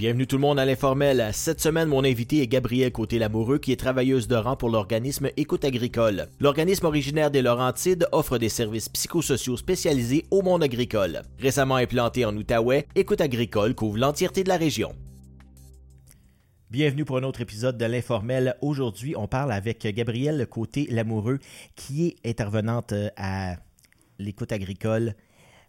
Bienvenue tout le monde à l'informel. Cette semaine, mon invité est Gabrielle Côté-Lamoureux, qui est travailleuse de rang pour l'organisme Écoute Agricole. L'organisme originaire des Laurentides offre des services psychosociaux spécialisés au monde agricole. Récemment implanté en Outaouais, Écoute Agricole couvre l'entièreté de la région. Bienvenue pour un autre épisode de l'Informel. Aujourd'hui, on parle avec Gabrielle Côté-Lamoureux, qui est intervenante euh, à l'écoute agricole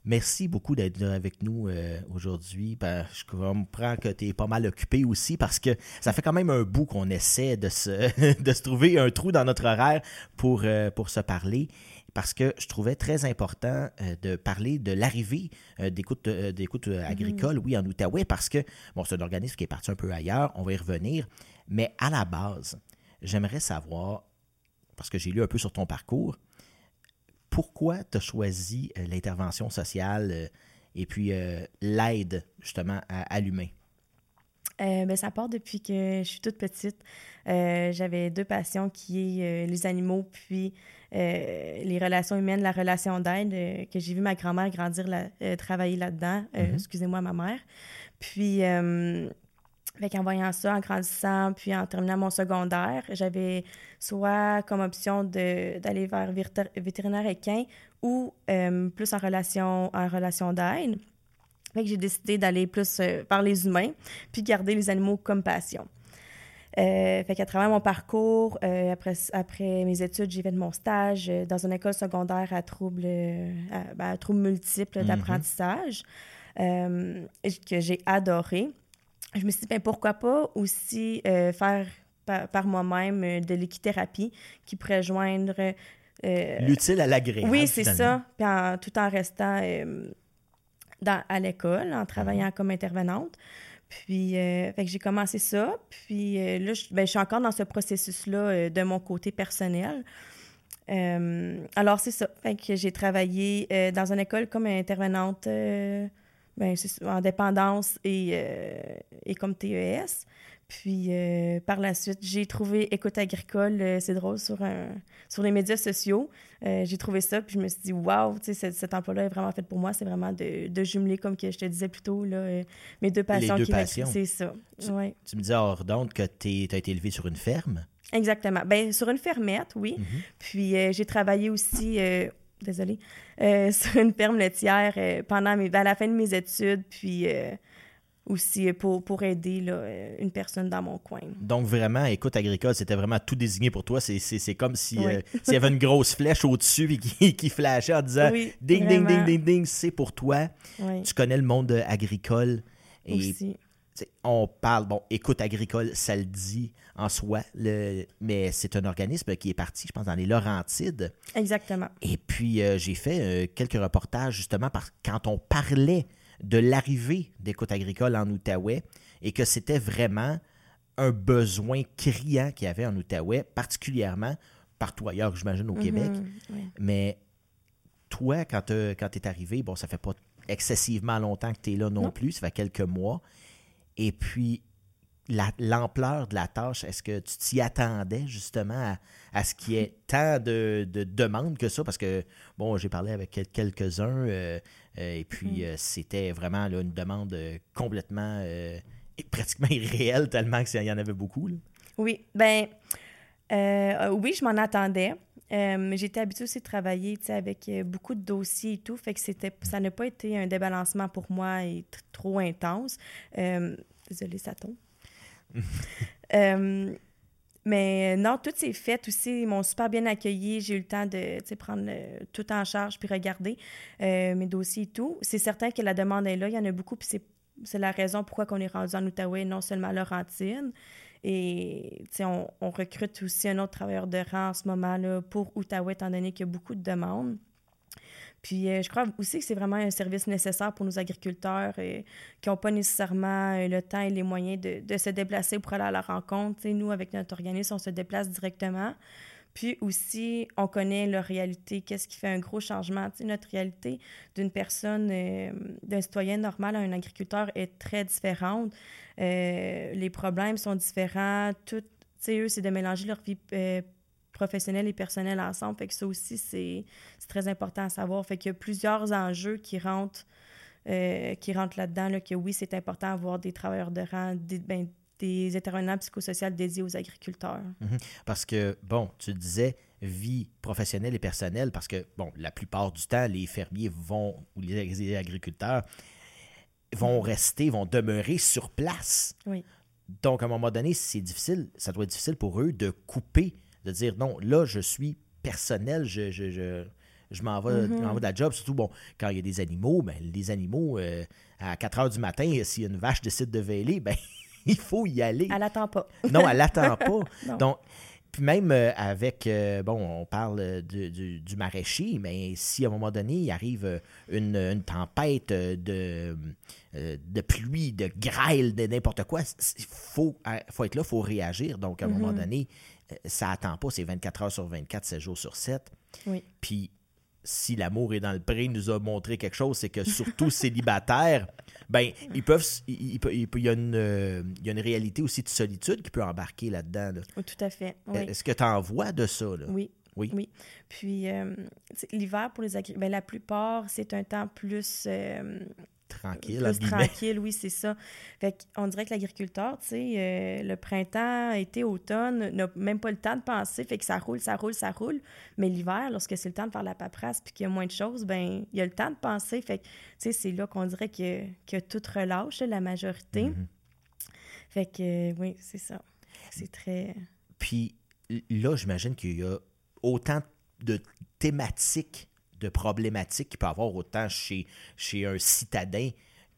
Merci beaucoup d'être avec nous euh, aujourd'hui. Ben, je comprends que tu es pas mal occupé aussi parce que ça fait quand même un bout qu'on essaie de se, de se trouver un trou dans notre horaire pour, euh, pour se parler. Parce que je trouvais très important euh, de parler de l'arrivée d'écoute, d'écoute mm-hmm. agricole, oui, en Outaouais, parce que bon, c'est un organisme qui est parti un peu ailleurs, on va y revenir. Mais à la base, j'aimerais savoir, parce que j'ai lu un peu sur ton parcours, pourquoi tu as choisi euh, l'intervention sociale euh, et puis euh, l'aide justement à, l'humain? Ben, ça part depuis que je suis toute petite. J'avais deux passions qui est les animaux puis les relations humaines, la relation d'aide, que j'ai vu ma grand-mère grandir, travailler là-dedans. Mm-hmm. Excusez-moi, ma mère. Puis fait en voyant ça, en grandissant, puis en terminant mon secondaire, j'avais soit comme option d'aller vers vétérinaire équin ou euh, plus en relation, en relation d'aide. Fait que j'ai décidé d'aller plus euh, par les humains, puis garder les animaux comme passion. Euh, fait qu'à travers mon parcours, euh, après, après mes études, j'ai fait mon stage dans une école secondaire à troubles, ben, troubles multiples mm-hmm. d'apprentissage que j'ai adoré je me suis dit, ben, pourquoi pas aussi euh, faire par, moi-même euh, de l'équithérapie qui pourrait joindre. Euh, L'utile à l'agréable. Oui, c'est ça. Puis tout en restant dans, à l'école, en travaillant mhm. comme intervenante. Puis, j'ai commencé ça. Puis là, je, ben, je, suis encore dans ce processus-là de mon côté personnel. alors, c'est ça. Fait que j'ai travaillé dans une école comme intervenante ben, en dépendance et, euh, et comme TES. Puis euh, par la suite, j'ai trouvé Écoute agricole, euh, c'est drôle, sur, un, sur les médias sociaux. j'ai trouvé ça, puis je me suis dit, waouh, cet, cet emploi-là est vraiment fait pour moi. C'est vraiment de, de, jumeler, comme que je te disais plus tôt, là, mes deux passions. Les deux passions. C'est ça. Tu, ouais. tu, me disais hors d'onde que tu as été élevé sur une ferme? Exactement. Ben, sur une fermette, oui. Mm-hmm. Puis j'ai travaillé aussi désolée, euh, sur une ferme laitière euh, pendant mes, à la fin de mes études, puis euh, aussi pour, pour aider là, une personne dans mon coin. Donc vraiment, écoute agricole, c'était vraiment tout désigné pour toi. C'est comme si s'il y avait une grosse flèche au-dessus qui, qui flashait en disant ding, ding, ding, ding, ding, c'est pour toi. Tu connais le monde agricole. Et aussi on parle, bon, écoute agricole, ça le dit en soi, le, mais c'est un organisme qui est parti, je pense, dans les Laurentides. Exactement. Et puis, euh, j'ai fait euh, quelques reportages, justement, parce, quand on parlait de l'arrivée d'écoute agricole en Outaouais et que c'était vraiment un besoin criant qu'il y avait en Outaouais, particulièrement partout ailleurs, j'imagine, au Québec. Mhm, mais toi, quand tu es arrivé, bon, ça fait pas excessivement longtemps que tu es là non, plus, ça fait quelques mois. Et puis, l'ampleur de la tâche, est-ce que tu t'y attendais justement à, ce qu'il y ait tant de, demandes que ça? Parce que, bon, j'ai parlé avec quelques-uns euh, euh, et puis mm. euh, c'était vraiment une demande complètement, pratiquement irréelle, tellement qu'il y en avait beaucoup. Oui, ben oui, je m'en attendais. J'étais habituée aussi de travailler avec beaucoup de dossiers et tout, fait que c'était, ça n'a pas été un débalancement pour moi et trop intense. désolée, ça tombe. mais non, tout s'est fait aussi. Ils m'ont super bien accueilli. J'ai eu le temps de prendre tout en charge puis regarder mes dossiers et tout. C'est certain que la demande est là. Il y en a beaucoup. Puis c'est la raison pourquoi on est rendu en Outaouais, non seulement à Laurentine. Et on, on recrute aussi un autre travailleur de rang en ce moment-là pour Outaouais, étant donné qu'il y a beaucoup de demandes. Puis euh, je crois aussi que c'est vraiment un service nécessaire pour nos agriculteurs euh, qui n'ont pas nécessairement euh, le temps et les moyens de, se déplacer pour aller à la rencontre. nous, avec notre organisme, on se déplace directement. Puis aussi, on connaît leur réalité, qu'est-ce qui fait un gros changement. notre réalité d'une personne, d'un citoyen normal à un agriculteur est très différente. les problèmes sont différents. Tout, eux, c'est de mélanger leur vie professionnelle et personnelle ensemble. Fait que ça aussi, c'est très important à savoir. Fait qu'il y a plusieurs enjeux qui rentrent euh, qui rentrent là-dedans, que oui, c'est important d'avoir des travailleurs de rang, des, ben, des intervenants psychosociaux dédiés aux agriculteurs. Mhm. Parce que, bon, tu disais vie professionnelle et personnelle, parce que, bon, la plupart du temps, les fermiers vont, ou les agriculteurs, vont mhm. rester, vont demeurer sur place. Oui. Donc, à un moment donné, c'est difficile, ça doit être difficile pour eux de couper, de dire non, là, je suis personnel, je, je, je, je m'en vais, mm-hmm. de la job. Surtout, bon, quand il y a des animaux, ben, les animaux, euh, à 4 heures du matin, a une vache décide de veiller, ben, il faut y aller. Elle n'attend pas. non, elle n'attend pas. Donc, puis même euh, avec, euh, bon, on parle du, du, maraîcher, mais si à un moment donné, il arrive une, une tempête de, de pluie, de grêle, de n'importe quoi, il faut, faut être là, il faut réagir. Donc, à un moment mm-hmm. donné, ça attend pas, c'est 24 heures sur 24, 7 jours sur 7. Oui. Puis si l'amour est dans le pré nous a montré quelque chose, c'est que surtout célibataires, ben ils peuvent, il, y a une, il y a une réalité aussi de solitude qui peut embarquer là-dedans. tout à fait. Est-ce que tu en vois de ça? Là? Oui. Oui. oui. Puis euh, l'hiver pour les agriculteurs, ben, la plupart, c'est un temps plus euh, tranquille. Plus tranquille, oui, c'est ça. Fait on dirait que l'agriculteur, tu sais, euh, le printemps, été, automne, n'a même pas le temps de penser, fait que ça roule, ça roule, ça roule. Mais l'hiver, lorsque c'est le temps de faire la paperasse puis qu'il y a moins de choses, ben il y a le temps de penser. Fait que, tu sais, c'est là qu'on dirait que, que tout relâche, la majorité. Mm-hmm. Fait que, oui, c'est ça. C'est très... Puis là, j'imagine qu'il y a autant de thématiques de problématiques qu'il peut avoir autant chez, chez un citadin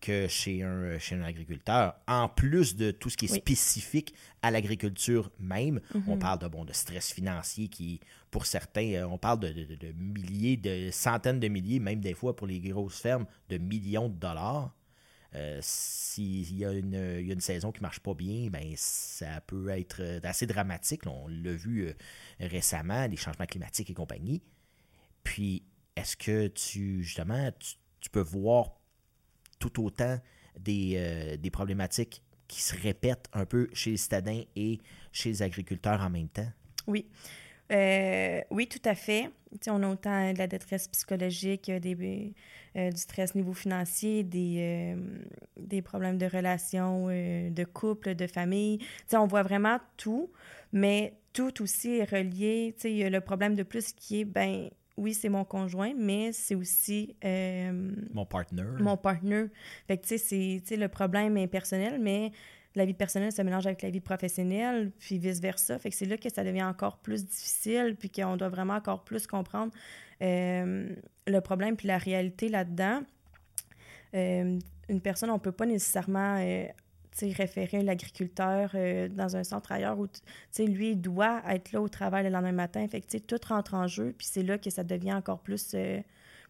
que chez un, chez un agriculteur, en plus de tout ce qui est spécifique à l'agriculture même. On parle de, bon, de stress financier qui, pour certains, euh, on parle de, milliers, de centaines de milliers, même des fois pour les grosses fermes, de millions de dollars. Euh, s'il y, a une, y a une saison qui ne marche pas bien, ben, ça peut être euh, assez dramatique. on l'a vu récemment, les changements climatiques et compagnie. Puis est-ce que tu, justement, tu, peux voir tout autant euh, des, problématiques qui se répètent un peu chez les citadins et chez les agriculteurs en même temps? Oui. Euh, oui, tout à fait. on a autant de la détresse psychologique, des, euh, du stress niveau financier, des, des problèmes de relations, de couple, de famille. on voit vraiment tout, mais tout aussi est relié. Il y a le problème de plus qui est, ben oui, c'est mon conjoint, mais c'est aussi... Euh, mon partner. Mon partner. Fait que, tu sais, le problème est personnel, mais la vie personnelle se mélange avec la vie professionnelle, puis vice-versa. Fait que c'est là que ça devient encore plus difficile, puis qu'on doit vraiment encore plus comprendre euh, le problème puis la réalité là-dedans. Euh, une personne, on ne peut pas nécessairement référer l'agriculteur euh, dans un centre ailleurs où lui il doit être là au travail le lendemain matin. Fait que tout rentre en jeu, puis c'est là que ça devient encore plus, euh,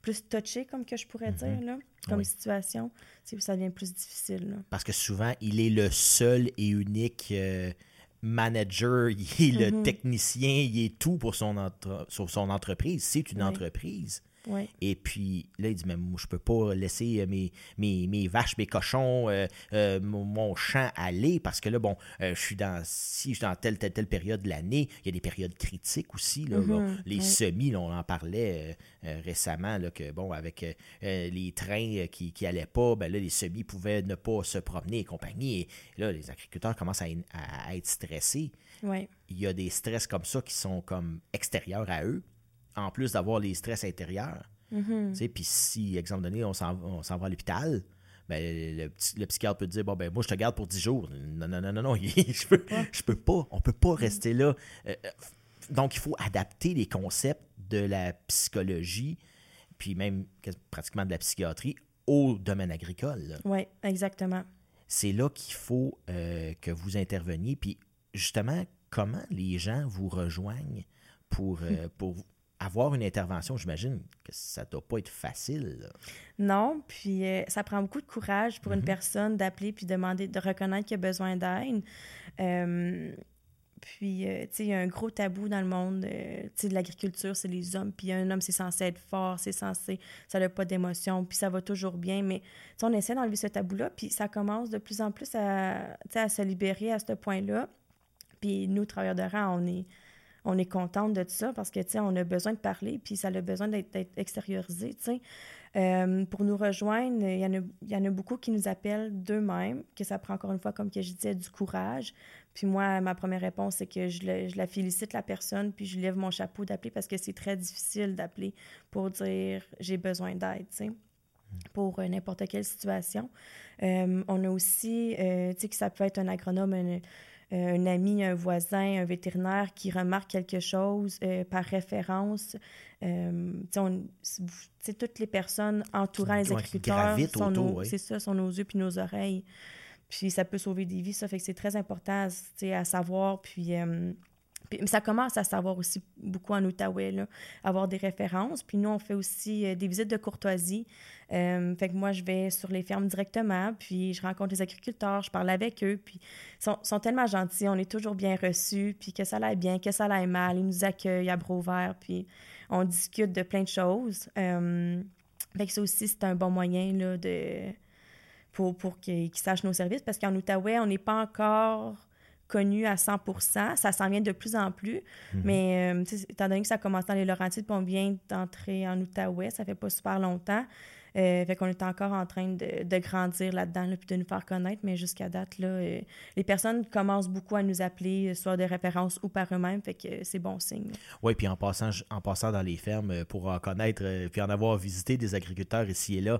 plus touché, comme que je pourrais mm-hmm. dire, là, comme situation. Ça devient plus difficile. Parce que souvent, il est le seul et unique euh, manager, il est le mm-hmm. technicien, il est tout pour son, sur son entreprise. C'est une entreprise. Et puis là, il dit Mais moi, je peux pas laisser euh, mes, mes, mes vaches, mes cochons, euh, euh, mon, champ aller parce que là, bon, je suis dans si je suis dans telle, telle, telle période de l'année, il y a des périodes critiques aussi. Là, mm-hmm. les semis, on en parlait récemment, là, que bon, avec les trains qui, qui allaient pas, ben là, les semis pouvaient ne pas se promener et compagnie. Et là, les agriculteurs commencent à, à être stressés. Il y a des stress comme ça qui sont comme extérieurs à eux en plus d'avoir les stress intérieurs. Mm-hmm. Puis si, exemple donné, on s'en va à l'hôpital, ben, le, le, psychiatre peut dire bon ben moi je te garde pour 10 jours. Non, non, non, non, non, je peux, je peux pas. On peut pas rester là. Euh, euh, donc il faut adapter les concepts de la psychologie, puis même pratiquement de la psychiatrie, au domaine agricole. Oui, exactement. C'est là qu'il faut euh, que vous interveniez. Puis justement, comment les gens vous rejoignent pour, pour avoir une intervention, j'imagine que ça doit pas être facile. Non, puis euh, ça prend beaucoup de courage pour une mhm. personne d'appeler puis demander, de reconnaître qu'il a besoin d'aide. Euh, puis, euh, tu sais, il y a un gros tabou dans le monde, tu sais, de l'agriculture, c'est les hommes. Puis un homme, c'est censé être fort, c'est censé, ça n'a pas d'émotion, puis ça va toujours bien. Mais, tu on essaie d'enlever ce tabou-là, puis ça commence de plus en plus à, à se libérer à ce point-là. Puis nous, travailleurs de rang, on est on est contente de ça parce que, tu sais, on a besoin de parler, puis ça a besoin d'être extériorisé, tu sais. Euh, pour nous rejoindre, il y, en a, y en a beaucoup qui nous appellent d'eux-mêmes, que ça prend encore une fois, comme que je disais, du courage. Puis moi, ma première réponse, c'est que je, la félicite, la personne, puis je lève mon chapeau d'appeler parce que c'est très difficile d'appeler pour dire j'ai besoin d'aide, tu sais pour euh, n'importe quelle situation. Euh, on a aussi, tu sais, que ça peut être un agronome, un, un, ami, un voisin, un vétérinaire qui remarque quelque chose par référence. tu sais, toutes les personnes entourant les agriculteurs sont, nos, ça, sont nos yeux puis nos oreilles. Puis ça peut sauver des vies, ça fait que c'est très important à savoir. Puis mais ça commence à savoir aussi beaucoup en Outaouais, là, avoir des références. Puis nous, on fait aussi euh, des visites de courtoisie. Euh, fait que moi, je vais sur les fermes directement, puis je rencontre les agriculteurs, je parle avec eux, puis ils sont, sont, tellement gentils, on est toujours bien reçus, puis que ça aille bien, que ça aille mal, ils nous accueillent à bras ouverts, puis on discute de plein de choses. Euh, fait que ça aussi, c'est un bon moyen là, de, pour, pour qu'ils sachent nos services, parce qu'en Outaouais, on n'est pas encore connu à 100% Ça s'en vient de plus en plus. Mhm. Mais euh, étant donné que ça commence dans les Laurentides, puis on vient d'entrer en Outaouais, ça fait pas super longtemps. Euh, fait qu'on est encore en train de, grandir là-dedans, puis de nous faire connaître. Mais jusqu'à date, là, euh, les personnes commencent beaucoup à nous appeler, soit des références ou par eux-mêmes. Fait que c'est bon signe. Oui, puis en passant, en passant dans les fermes pour en connaître, puis en avoir visité des agriculteurs ici et là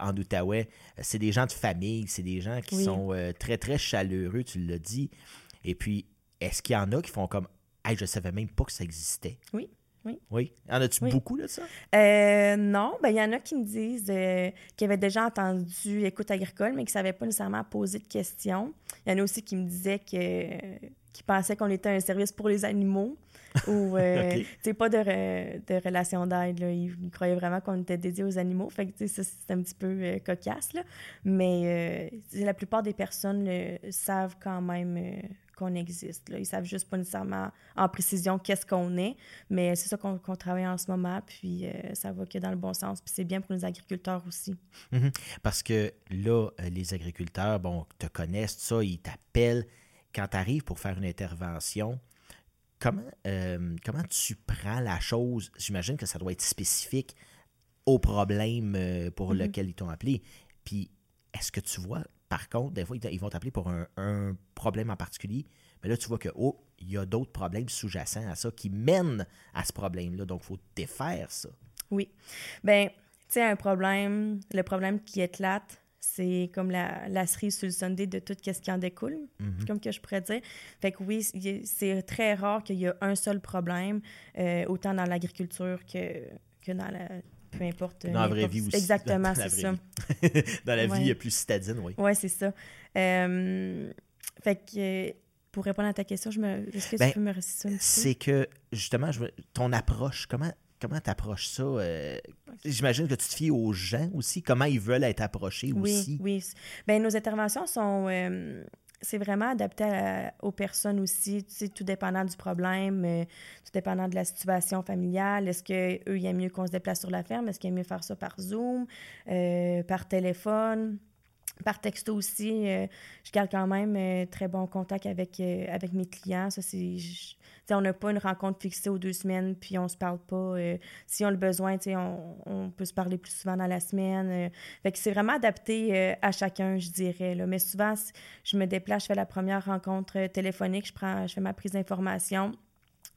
en Outaouais, c'est des gens de famille, c'est des gens qui sont très, très chaleureux, tu l'as dit. Et puis, est-ce qu'il y en a qui font comme Hey, je savais même pas que ça existait? Oui. Oui. Oui. En as-tu beaucoup de ça? Euh, non. Ben, il y en a qui me disent euh, qu'ils avaient déjà entendu écoute agricole, mais qui ne savaient pas nécessairement poser de questions. Il y en a aussi qui me disaient que, qu'ils pensaient qu'on était un service pour les animaux ou euh, pas de, de relation d'aide. Ils, croyaient vraiment qu'on était dédié aux animaux. Fait que ça, c'est un petit peu cocasse. Là. Mais la plupart des personnes savent quand même qu'on existe. Là. Ils savent juste pas nécessairement en précision qu'est-ce qu'on est, mais c'est ça qu'on travaille en ce moment, puis euh, ça va que dans le bon sens, puis c'est bien pour les agriculteurs aussi. Mhm. Parce que là, euh, les agriculteurs, bon, te connaissent, ça, ils t'appellent. Quand tu arrives pour faire une intervention, comment, euh, comment tu prends la chose? J'imagine que ça doit être spécifique au problème pour mhm. lequel ils t'ont appelé. Puis, est-ce que tu vois par contre, des fois, ils vont t'appeler pour un, problème en particulier. Mais là, tu vois que, oh, il y a d'autres problèmes sous-jacents à ça qui mènent à ce problème-là. Donc, il faut défaire ça. Oui. Bien, tu sais, un problème, le problème qui éclate, c'est comme la, la cerise sur le sundae de tout ce qui en découle, mm-hmm. comme que je pourrais dire. Fait que oui, c'est très rare qu'il y ait un seul problème, euh, autant dans l'agriculture que, que dans la peu importe. Dans la vraie vie aussi. Exactement, c'est ça. dans la vie plus citadine, oui. Oui, c'est ça. Euh, fait que pour répondre à ta question, je me... est-ce que tu ben, peux me réciter C'est que, justement, je... ton approche, comment comment tu approches ça? Euh, j'imagine que tu te fies aux gens aussi, comment ils veulent être approchés aussi. Oui, oui. Bien, nos interventions sont, euh, c'est vraiment adapté aux personnes aussi, tu sais, tout dépendant du problème, euh, tout dépendant de la situation familiale. Est-ce qu'eux, il y a mieux qu'on se déplace sur la ferme? Est-ce qu'il y a mieux faire ça par Zoom, euh, par téléphone? Par texto aussi, euh, je garde quand même très bon contact avec, avec mes clients. Ça, c'est, on n'a pas une rencontre fixée aux deux semaines, puis on se parle pas. si on a le besoin, on, peut se parler plus souvent dans la semaine. fait que c'est vraiment adapté à chacun, je dirais. Là. Mais souvent, je me déplace, je fais la première rencontre téléphonique, je, prends, je fais ma prise d'information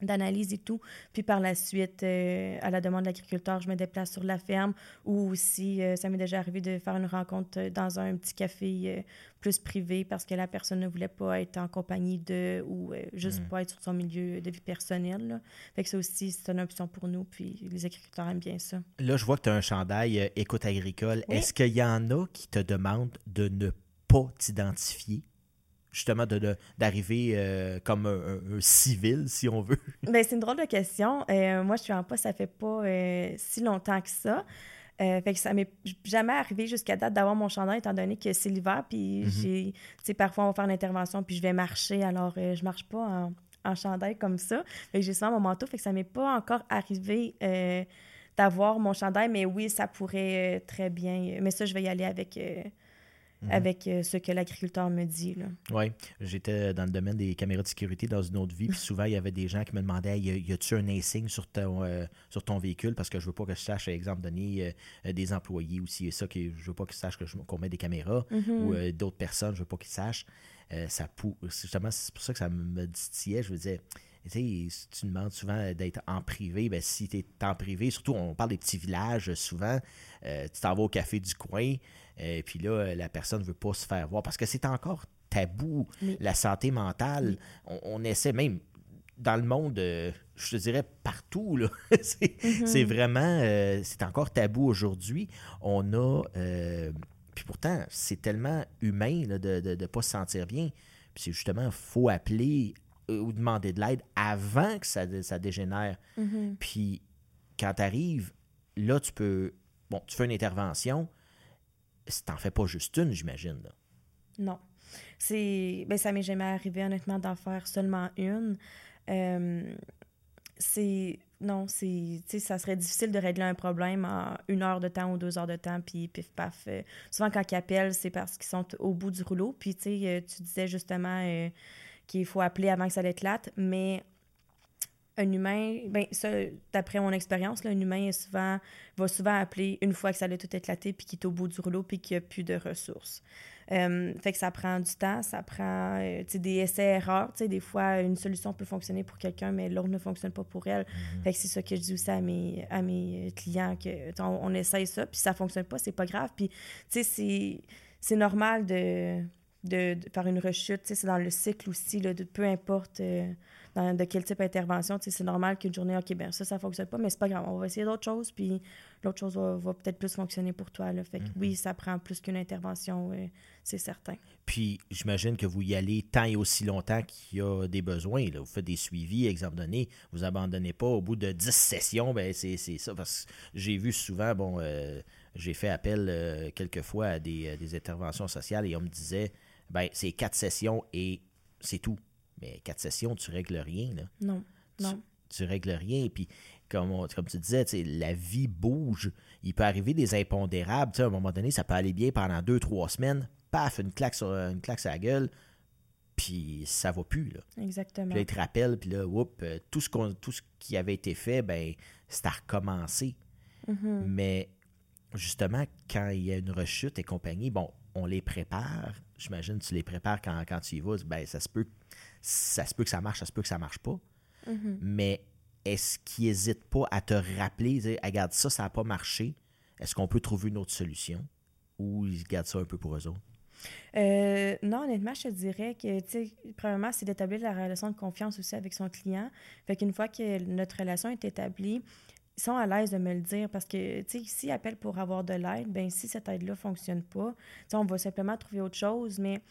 d'analyse et tout. Puis par la suite, euh, à la demande de l'agriculteur, je me déplace sur la ferme ou aussi, euh, ça m'est déjà arrivé de faire une rencontre dans un petit café euh, plus privé parce que la personne ne voulait pas être en compagnie de ou juste mm. pas être sur son milieu de vie personnelle. Fait que ça aussi, c'est une option pour nous, puis les agriculteurs aiment bien ça. Là, je vois que tu as un chandail écoute agricole. Est-ce qu'il y en a qui te demandent de ne pas t'identifier? Justement d'arriver euh, comme un, civil, si on veut? Bien, c'est une drôle de question. Euh, moi, je suis en poste, ça fait pas euh, si longtemps que ça. fait que ça m'est jamais arrivé jusqu'à date d'avoir mon chandail, étant donné que c'est l'hiver, puis mm-hmm. j'ai, parfois on va faire une intervention, puis je vais marcher, alors je marche pas en, en, chandail comme ça. Fait que j'ai souvent mon manteau, fait que ça m'est pas encore arrivé d'avoir mon chandail, mais oui, ça pourrait très bien. Mais ça, je vais y aller avec Mhm. avec euh, ce que l'agriculteur me dit. Oui, j'étais dans le domaine des caméras de sécurité dans une autre vie, puis souvent, il y avait des gens qui me demandaient y a-tu un insigne sur ton, euh, sur ton véhicule? Parce que je veux pas que je sache, exemple donné, euh, des employés aussi, et ça, que je veux pas qu'ils sachent qu'on met des caméras, mhm. ou d'autres personnes, je veux pas qu'ils sachent. ça justement, c'est pour ça que ça me distillait. Je veux dire, tu sais, tu demandes souvent d'être en privé, ben, si tu es en privé, surtout on parle des petits villages souvent, tu t'en vas au café du coin, et euh, puis là, la personne ne veut pas se faire voir parce que c'est encore tabou, la santé mentale. On, essaie même dans le monde, euh, je te dirais partout, là. Mm-hmm. c'est vraiment, euh, c'est encore tabou aujourd'hui. On a, puis pourtant, c'est tellement humain de ne pas se sentir bien. Puis c'est justement, il faut appeler ou demander de l'aide avant que ça, ça dégénère. Mm-hmm. Puis quand tu arrives, là, tu peux, bon, tu fais une intervention, t'en fais pas juste une, j'imagine. Non. C'est. Ben, ça m'est jamais arrivé, honnêtement, d'en faire seulement une. Euh, c'est. Non, c'est. ça serait difficile de régler un problème en une heure de temps ou deux heures de temps, puis pif paf. Euh, souvent, quand ils appellent, c'est parce qu'ils sont au bout du rouleau. Puis, tu euh, tu disais justement qu'il faut appeler avant que ça l'éclate, mais un humain, ben ça, d'après mon expérience, un humain est souvent, va souvent appeler une fois que ça a tout éclaté, puis qu'il est au bout du rouleau, puis qu'il n'y a plus de ressources. Euh, fait que ça prend du temps, ça prend euh, des essais-erreurs. Des fois, une solution peut fonctionner pour quelqu'un, mais l'autre ne fonctionne pas pour elle. Mm-hmm. Fait que c'est ça que je dis aussi à mes, à mes clients, que on, essaye ça, puis ça ne fonctionne pas, c'est pas grave. Puis, c'est normal de, de, faire une rechute, c'est dans le cycle aussi, là, de peu importe... Euh, de quel type d'intervention. C'est normal qu'une journée, OK, ben ça, ça fonctionne pas, mais c'est pas grave. On va essayer d'autres choses, puis l'autre chose va, peut-être plus fonctionner pour toi. Là. Fait que, oui, mhm. ça prend plus qu'une intervention, c'est certain. Puis, j'imagine que vous y allez tant et aussi longtemps qu'il y a des besoins. Là. Vous faites des suivis, exemple donné, vous abandonnez pas au bout de 10 sessions, ben c'est ça. Parce que j'ai vu souvent, bon, euh, j'ai fait appel euh, quelquefois à des, des interventions sociales et on me disait, ben c'est quatre sessions et c'est tout. Mais quatre sessions, tu règles rien. Là. Non, non. Tu, règles rien. Puis, comme, comme tu disais, la vie bouge. Il peut arriver des impondérables. à un moment donné, ça peut aller bien pendant deux, trois semaines. Paf, une claque sur, une claque sur la gueule. Puis ça va plus. Là. Exactement. Puis là, il te rappelle, puis là, euh, tout, ce tout ce qui avait été fait, ben, c'est à recommencer. Mm-hmm. Mais justement, quand il y a une rechute et compagnie, bon, on les prépare. J'imagine que tu les prépares quand, quand tu y vas. Ben, ça se peut ça se peut que ça marche, ça se peut que ça marche pas. Mm-hmm. Mais est-ce qu'ils n'hésitent pas à te rappeler, dire, regarde, ça, ça n'a pas marché. Est-ce qu'on peut trouver une autre solution? Ou ils gardent ça un peu pour eux autres? Euh, non, honnêtement, je te dirais que, tu sais, premièrement, c'est d'établir la relation de confiance aussi avec son client. Fait qu'une fois que notre relation est établie, ils sont à l'aise de me le dire parce que, tu sais, s'ils appellent pour avoir de l'aide, ben si cette aide-là ne fonctionne pas, on va simplement trouver autre chose, mais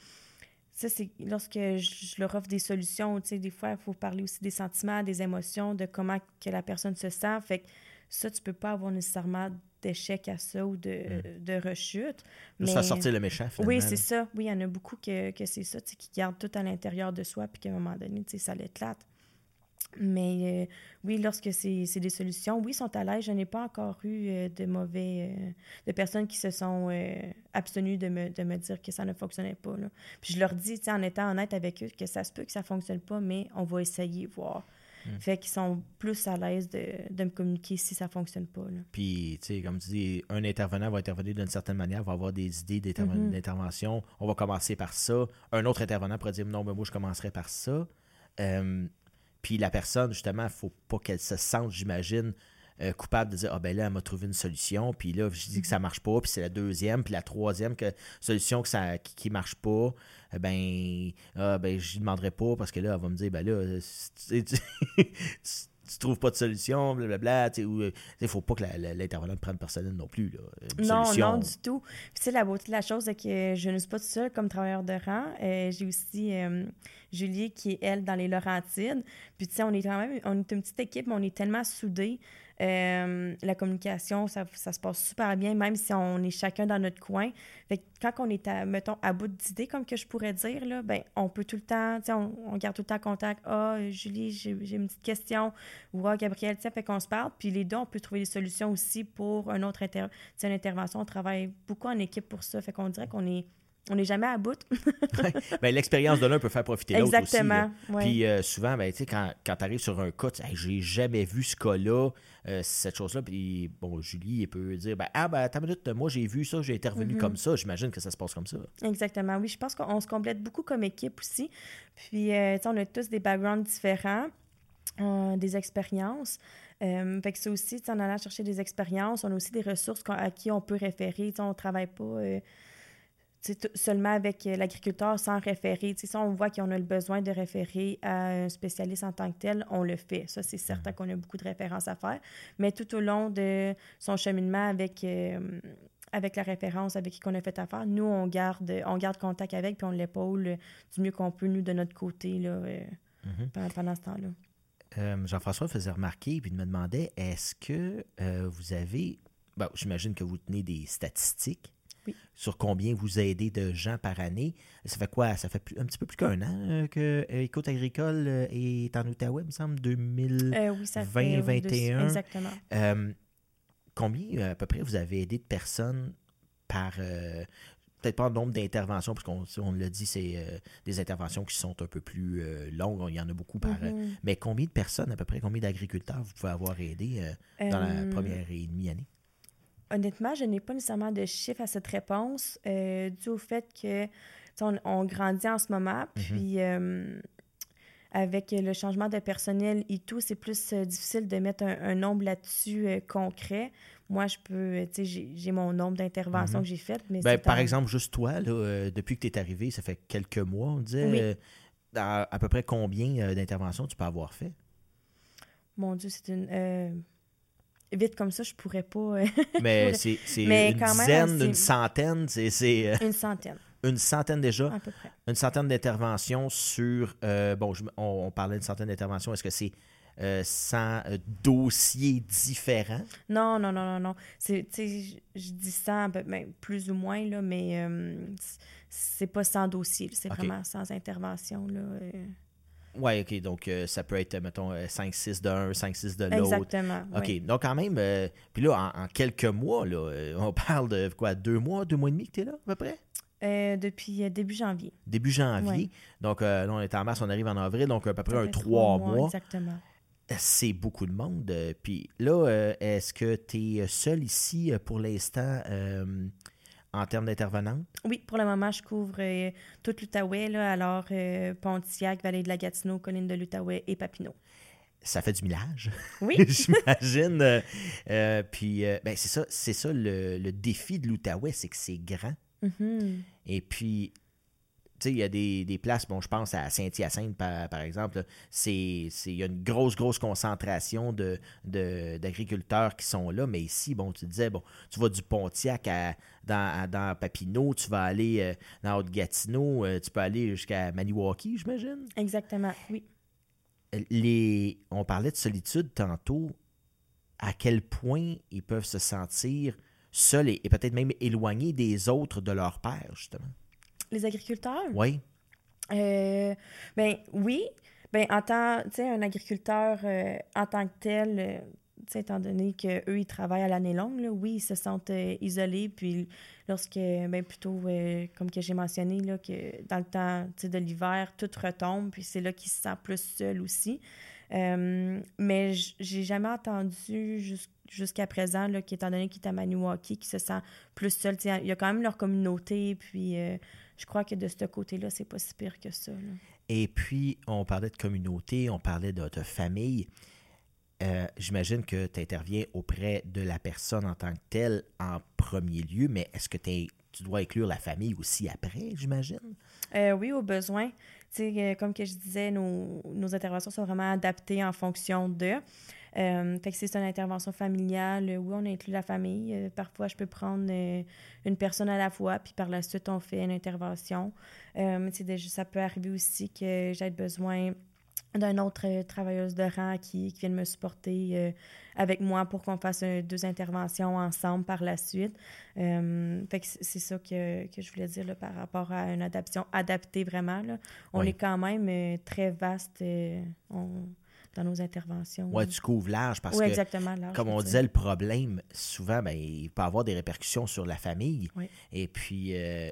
ça, c'est lorsque je leur offre des solutions, tu sais, des fois, il faut parler aussi des sentiments, des émotions, de comment que la personne se sent. Fait que ça, tu peux pas avoir nécessairement d'échec à ça ou de, mm. de rechute. Juste mais... sortir le méchant, finalement. Oui, c'est ça. Oui, il y en a beaucoup que, que c'est ça, tu sais, qui gardent tout à l'intérieur de soi, puis qu'à un moment donné, tu sais, ça l'éclate. Mais euh, oui, lorsque c'est des solutions, oui, ils sont à l'aise. Je n'ai pas encore eu euh, de mauvais. Euh, de personnes qui se sont abstenues de me, de me, dire que ça ne fonctionnait pas. Là. Puis je leur dis, en étant honnête avec eux, que ça se peut que ça ne fonctionne pas, mais on va essayer, voir. Hmm. Fait qu'ils sont plus à l'aise de, de, me communiquer si ça ne fonctionne pas. Là. Puis, tu sais, comme tu dis, un intervenant va intervenir d'une certaine manière, va avoir des idées mm-hmm. d'intervention. On va commencer par ça. Un autre intervenant pourrait dire non, mais moi, je commencerai par ça. Puis la personne, justement, faut pas qu'elle se sente, j'imagine, euh, coupable de dire Ah ben là, elle m'a trouvé une solution, puis là, je dis que ça marche pas, puis c'est la deuxième, puis la troisième que, solution que ça, qui, ne marche pas, eh ben, ah, ben je demanderai pas parce que là, elle va me dire Ben là, tu trouves pas de solution, blablabla. Il ne euh, faut pas que l'intervenant prenne personnel non plus. non, non, du tout. Puis, tu sais, la beauté de la chose, c'est que je ne suis pas toute seule comme travailleur de rang. Euh, j'ai aussi euh, Julie qui est, elle, dans les Laurentides. Puis, tu sais, on est quand même, on est une petite équipe, mais on est tellement soudés. Euh, la communication, ça, se passe super bien, même si on est chacun dans notre coin. Fait quand on est, à, mettons, à bout d'idées, comme que je pourrais dire, là, ben, on peut tout le temps, on, on garde tout le temps contact. Ah, Julie, j'ai une petite question. Ou ah, Gabriel, tiens, fait qu'on se parle. Puis les deux, on peut trouver des solutions aussi pour un autre une intervention. On travaille beaucoup en équipe pour ça. Fait qu'on dirait qu'on est on n'est jamais à bout. Ben, L'expérience de l'un peut faire profiter l'autre aussi. Exactement. ouais. Puis euh, souvent, ben, tu sais, quand, quand tu arrives sur un cas, Hey, j'ai jamais vu ce cas-là, euh, cette chose-là. Puis bon, Julie, elle peut dire ben, Ah, ben, attends une minute, moi j'ai vu ça, j'ai intervenu Mhm. comme ça. J'imagine que ça se passe comme ça. Exactement. Oui, je pense qu'on se complète beaucoup comme équipe aussi. Puis, euh, tu sais, on a tous des backgrounds différents, euh, des expériences. Euh, fait que c'est aussi, tu sais, en allant chercher des expériences, on a aussi des ressources à qui on peut référer. Tu sais, on ne travaille pas euh, tu sais, t- seulement avec euh, l'agriculteur sans référer. Si on voit qu'on a le besoin de référer à un spécialiste en tant que tel, on le fait. Ça, c'est certain qu'on a beaucoup de références à faire. Mais tout au long de son cheminement avec, euh, avec la référence avec qui qu'on a fait affaire, nous, on garde, on garde contact avec, puis on l'épaule du mieux qu'on peut, nous, de notre côté, là, euh, Mhm. pendant, pendant ce temps-là. Euh, Jean-François faisait remarquer, puis il me demandait est-ce que vous avez. Bon, j'imagine que vous tenez des statistiques Oui. sur combien vous aidez de gens par année. Ça fait quoi? Ça fait plus- un petit peu plus qu'un an euh, que euh, Écoute Agricole euh, est en Outaouais, il me semble, 2000. Euh, oui, ça 20, fait... oui, deux- 21. Exactement. Euh, combien euh, à peu près vous avez aidé de personnes par. euh, Peut-être pas le nombre d'interventions, parce qu'on on l'a dit, c'est euh, des interventions qui sont un peu plus euh, longues. Il y en a beaucoup par. euh, Mhm. mais combien de personnes, à peu près, combien d'agriculteurs vous pouvez avoir aidé euh, dans la Euh, première et demie année? Honnêtement, je n'ai pas nécessairement de chiffre à cette réponse, euh, dû au fait que on, on grandit en ce moment, puis euh, avec le changement de personnel et tout, c'est plus euh, difficile de mettre un, un nombre là-dessus concret. Moi, je peux, tu sais, j'ai mon nombre d'interventions Mhm. que j'ai faites, mais Ben, par en- exemple, juste toi, là, depuis que tu es arrivé, ça fait quelques mois, on disait, Oui. à, à peu près combien d'interventions tu peux avoir fait? Mon Dieu, c'est une... euh, Vite comme ça, je pourrais pas... euh, Mais c'est une quand même, dizaine, c'est- une centaine, c'est- euh, une centaine, une centaine déjà. à peu près. Une centaine d'interventions sur. euh, bon, je- on, on parlait d'une centaine d'interventions. Est-ce que c'est euh, 100 euh, dossiers différents? Non, non, non, non, non. Je- dis ça ben, plus ou moins, là, mais euh, c'est pas sans dossier. là. C'est vraiment sans intervention. Là, Oui, OK. Donc, euh, ça peut être, mettons, 5-6 d'un, 5-6 de l'autre. Exactement. OK. oui. Donc, quand même, euh, puis là, en, en quelques mois, là, euh, on parle de quoi, deux mois, deux mois et demi que tu es là, à peu près? Euh, depuis début janvier. Début janvier. Ouais. Donc, là, on est en mars, on arrive en avril, donc à peu près un trois mois. Exactement. C'est beaucoup de monde. Puis là, est-ce que tu es seul ici pour l'instant en termes d'intervenante? Oui, pour le moment, je couvre euh, toute l'Outaouais, alors euh, Pontiac, Vallée de la Gatineau, Colline de l'Outaouais et Papineau. Ça fait du millage, Oui, j'imagine. Euh, puis, euh, ben, c'est ça, c'est ça le, le défi de l'Outaouais, c'est que c'est grand. Mhm. Et puis, il y a des, des places, bon, je pense à Saint-Hyacinthe, par, par exemple, il y a une grosse, grosse concentration de, de- d'agriculteurs qui sont là. Mais ici, bon, tu disais, bon, tu vas du Pontiac à, dans, à- dans Papineau, tu vas aller euh, dans Haute-Gatineau, euh, tu peux aller jusqu'à Maniwaki, j'imagine? exactement, oui. Les, on parlait de solitude tantôt. À quel point ils peuvent se sentir seuls et, et peut-être même éloignés des autres de leur père, justement. Les agriculteurs? Oui. Euh, ben oui. Ben en tant, tu sais, un agriculteur euh, en tant que tel, euh, tu sais, étant donné qu'eux, ils travaillent à l'année longue, là, oui, ils se sentent euh, isolés. Puis lorsque, ben plutôt, comme que j'ai mentionné, là, que dans le temps de l'hiver, tout retombe, puis c'est là qu'ils se sentent plus seuls aussi. Mais j'ai jamais entendu jus- jusqu'à présent, là, qu'étant donné qu'il est à Maniwaki, qui se sent plus seul. Il y a quand même leur communauté, puis euh, je crois que de ce côté-là, c'est pas si pire que ça. là. Et puis, on parlait de communauté, on parlait de, de famille. Euh, J'imagine que tu interviens auprès de la personne en tant que telle en premier lieu, mais est-ce que t'es- tu dois inclure la famille aussi après, j'imagine? Euh, oui, au besoin. Euh, comme que je disais, nos, nos interventions sont vraiment adaptées en fonction de. Euh, fait que si c'est une intervention familiale, euh, oui, on inclut la famille. Euh, parfois, je peux prendre euh, une personne à la fois, puis par la suite, on fait une intervention. Déjà, ça peut arriver aussi que j'ai besoin d'un autre travailleuse de rang qui, qui vienne me supporter avec moi pour qu'on fasse deux interventions ensemble par la suite. Fait que c'est ça que, que je voulais dire là, par rapport à une adaptation adaptée vraiment. Là. On Oui. est quand même très vaste on- dans nos interventions. Ouais, tu couvres large parce oui, que, exactement. large, comme on disait, dire. le problème, souvent, ben, il peut avoir des répercussions sur la famille. Oui. Et puis, euh,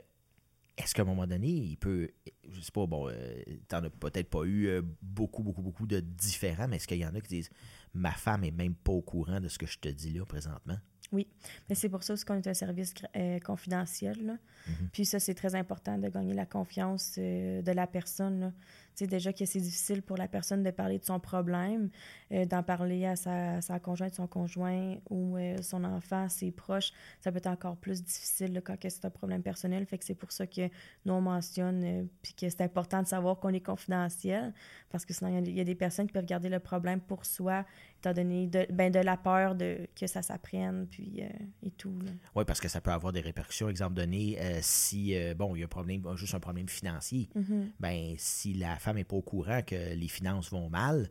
est-ce qu'à un moment donné, il peut, je sais pas, bon, euh, t'en as peut-être pas eu euh, beaucoup, beaucoup, beaucoup de différents, mais est-ce qu'il y en a qui disent, ma femme est même pas au courant de ce que je te dis là présentement? Oui, mais c'est pour ça qu'on est un service euh, confidentiel. Mm-hmm. Puis ça, c'est très important de gagner la confiance de la personne. Tu sais, déjà que c'est difficile pour la personne de parler de son problème, euh, d'en parler à sa, sa, conjointe, son conjoint ou euh, son enfant, ses proches, ça peut être encore plus difficile quand c'est un problème personnel. Fait que c'est pour ça que nous, on mentionne, euh, puis que c'est important de savoir qu'on est confidentiel, parce que sinon, il y, a des personnes qui peuvent garder le problème pour soi, étant donné de, ben, de la peur de, que ça s'apprenne, puis et tout. Oui, parce que ça peut avoir des répercussions. Exemple donné, si, bon, il y a un problème, juste un problème financier, mm-hmm. ben si la femme n'est pas au courant que les finances vont mal,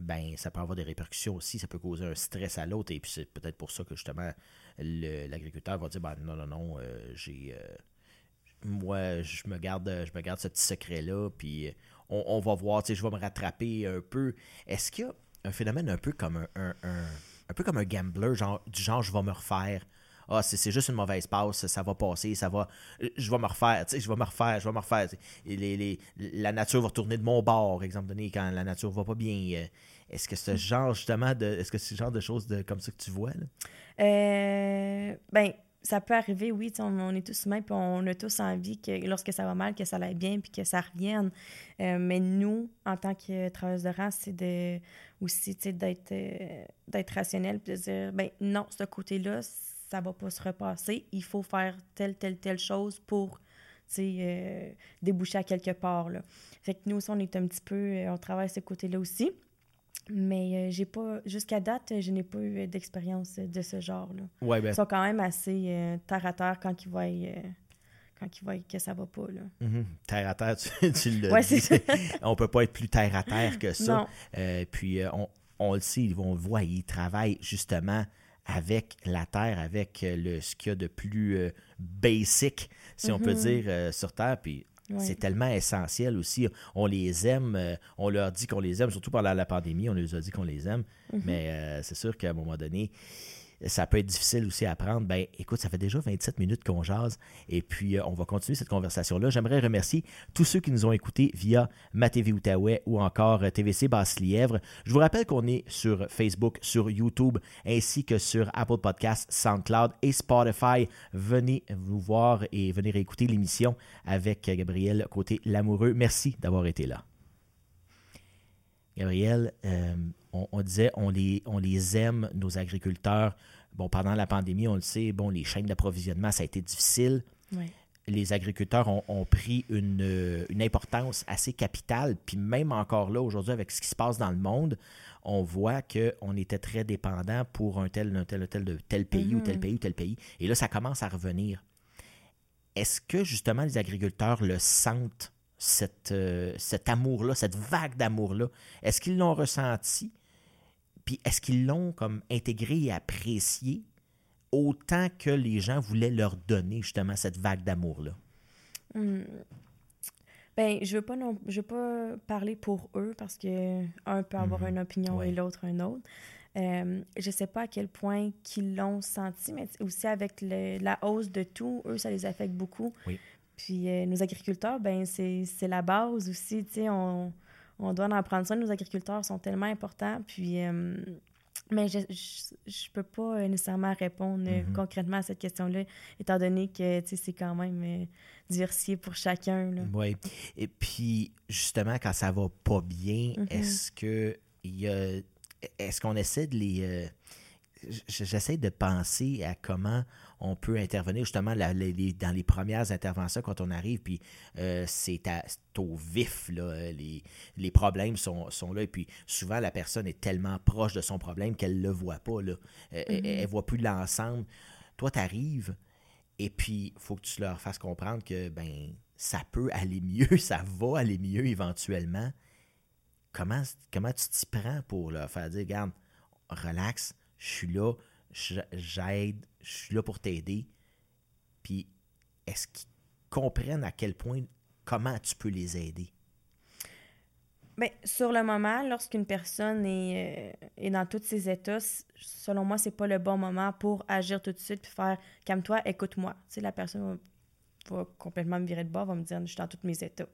ben ça peut avoir des répercussions aussi, ça peut causer un stress à l'autre, et puis c'est peut-être pour ça que justement l'agriculteur va dire ben, non, non, non, euh, j'ai euh, moi je me garde je me garde ce petit secret-là, puis on, va voir, je vais me rattraper un peu. Est-ce qu'il y a un phénomène un peu comme un, un peu comme un gambler, genre du genre je vais me refaire ah, c'est juste une mauvaise passe, ça va passer, ça va. Je vais me refaire, tu sais, je vais me refaire, je vais me refaire. les, la nature va retourner de mon bord, exemple donné, quand la nature va pas bien. Euh, est-ce que ce genre, justement, de. Est-ce que c'est ce genre de choses de, comme ça que tu vois, là? Euh, ben, ça peut arriver, oui, on, est tous humains, puis on a tous envie que lorsque ça va mal, que ça aille bien, puis que ça revienne. Euh, mais nous, en tant que travailleurs de rang, c'est de, aussi d'être euh, d'être rationnel, puis de dire, ben non, ce côté-là, ça va pas se repasser. Il faut faire telle, telle, telle chose pour euh, déboucher à quelque part. Là. Fait que nous aussi, on est un petit peu, euh, on travaille ce côté-là aussi. Mais euh, j'ai pas, jusqu'à date, je n'ai pas eu d'expérience de ce genre-là. Ouais, ben... Ils sont quand même assez terre à terre quand ils voient, quand ils voient que ça va pas. Là. Mm-hmm. Terre à terre, tu, tu le ouais, dis. on peut pas être plus terre à terre que ça. puis on, on, le sait, ils vont voir, ils travaillent justement avec la Terre, avec euh, le, ce qu'il y a de plus euh, basic, si on peut mhm. dire, euh, sur Terre. Puis c'est tellement essentiel aussi. On les aime, on leur dit qu'on les aime, surtout pendant la pandémie, on leur a dit qu'on les aime. Mhm. Mais c'est sûr qu'à un moment donné, ça peut être difficile aussi à prendre. Ben, écoute, ça fait déjà 27 minutes qu'on jase et puis euh, on va continuer cette conversation-là. J'aimerais remercier tous ceux qui nous ont écoutés via ma TV Outaouais ou encore euh, TVC Basse-Lièvre. Je vous rappelle qu'on est sur Facebook, sur YouTube ainsi que sur Apple Podcasts, SoundCloud et Spotify. Venez vous voir et venez réécouter l'émission avec Gabriel Côté Lamoureux. Merci d'avoir été là. Gabriel, euh, on, disait, on les, on les aime, nos agriculteurs. Bon, pendant la pandémie, on le sait, bon, les chaînes d'approvisionnement, ça a été difficile. Les agriculteurs ont, pris une, importance assez capitale. Puis même encore là, aujourd'hui, avec ce qui se passe dans le monde, on voit qu'on était très dépendant pour un tel, un tel, tel, de tel pays ou tel mm-hmm. pays ou tel pays. Et là, ça commence à revenir. Est-ce que justement les agriculteurs le sentent cette, euh, cet amour-là, cette vague d'amour-là? Est-ce qu'ils l'ont ressenti? Puis est-ce qu'ils l'ont comme intégré et apprécié autant que les gens voulaient leur donner justement cette vague d'amour-là? Hmm. Ben, je veux pas non, je veux pas parler pour eux parce que un peut avoir mhm. une opinion et l'autre un autre. Euh, je sais pas à quel point qu'ils l'ont senti, mais aussi avec la hausse de tout, eux, ça les affecte beaucoup. Oui. Puis euh, nos agriculteurs, ben c'est la base aussi, tu sais, on, on, doit en prendre soin. Nos agriculteurs sont tellement importants, puis... Euh, mais je ne peux pas nécessairement répondre mm-hmm. concrètement à cette question-là, étant donné que c'est quand même euh, diversifié pour chacun. Oui. Et puis, justement, quand ça va pas bien, mm-hmm. est-ce que il y a est-ce qu'on essaie de les j'essaie de penser à comment on peut intervenir justement dans les premières interventions quand on arrive, puis euh, c'est au vif, là, les, les problèmes sont, sont, là, et puis souvent la personne est tellement proche de son problème qu'elle ne le voit pas, là. elle ne mm-hmm. voit plus l'ensemble. Toi, tu arrives, et puis il faut que tu leur fasses comprendre que ben ça peut aller mieux, ça va aller mieux éventuellement. Comment, comment tu t'y prends pour leur faire dire, regarde, relax, je suis là, j'aide, je suis là pour t'aider. Puis, est-ce qu'ils comprennent à quel point, comment tu peux les aider? Bien, sur le moment, lorsqu'une personne est, euh, est, dans tous ses états, selon moi, c'est pas le bon moment pour agir tout de suite puis faire comme toi, écoute-moi. Tu sais, la personne va complètement me virer de bord, va me dire je suis dans tous mes états.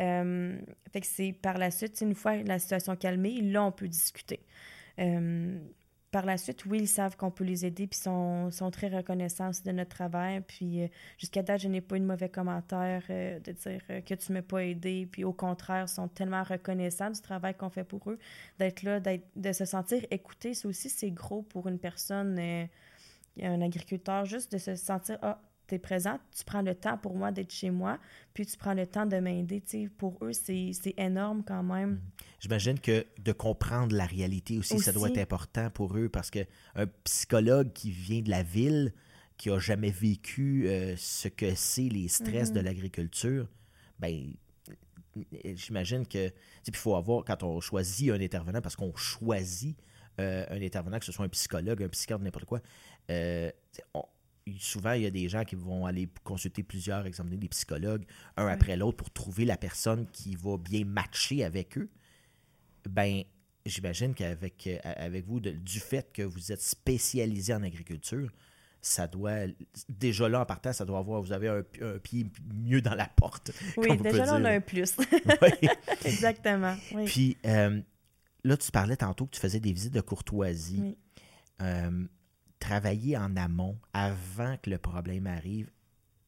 Euh, fait que c'est par la suite, une fois la situation calmée, là, on peut discuter. Euh, par la suite, oui, ils savent qu'on peut les aider, puis sont, sont très reconnaissants de notre travail. Puis euh, jusqu'à date, je n'ai pas eu de mauvais commentaire de dire que tu ne m'as pas aidé. Puis au contraire, ils sont tellement reconnaissants du travail qu'on fait pour eux. D'être là, de se sentir écouté, c'est aussi c'est gros pour une personne, un agriculteur, juste de se sentir ah, tu es présent, tu prends le temps pour moi d'être chez moi, puis tu prends le temps de m'aider. Pour eux, c'est énorme quand même. Mm. J'imagine que de comprendre la réalité aussi, ça doit être important pour eux parce qu'un psychologue qui vient de la ville, qui a jamais vécu euh, ce que c'est les stress de mm-hmm. l'agriculture, ben j'imagine que il faut avoir quand on choisit un intervenant parce qu'on choisit euh, un intervenant que ce soit un psychologue, un psychiatre, n'importe quoi. Euh, souvent, il y a des gens qui vont aller consulter plusieurs, exemple des psychologues, un après l'autre, pour trouver la personne qui va bien matcher avec eux. Ben, j'imagine qu'avec euh, avec vous, du fait que vous êtes spécialisé en agriculture, ça doit déjà là en partant, ça doit avoir vous avez un, pied mieux dans la porte. Oui, déjà là on a un plus. oui. Exactement. Puis euh, là tu parlais tantôt que tu faisais des visites de courtoisie. Oui. Euh, travailler en amont avant que le problème arrive,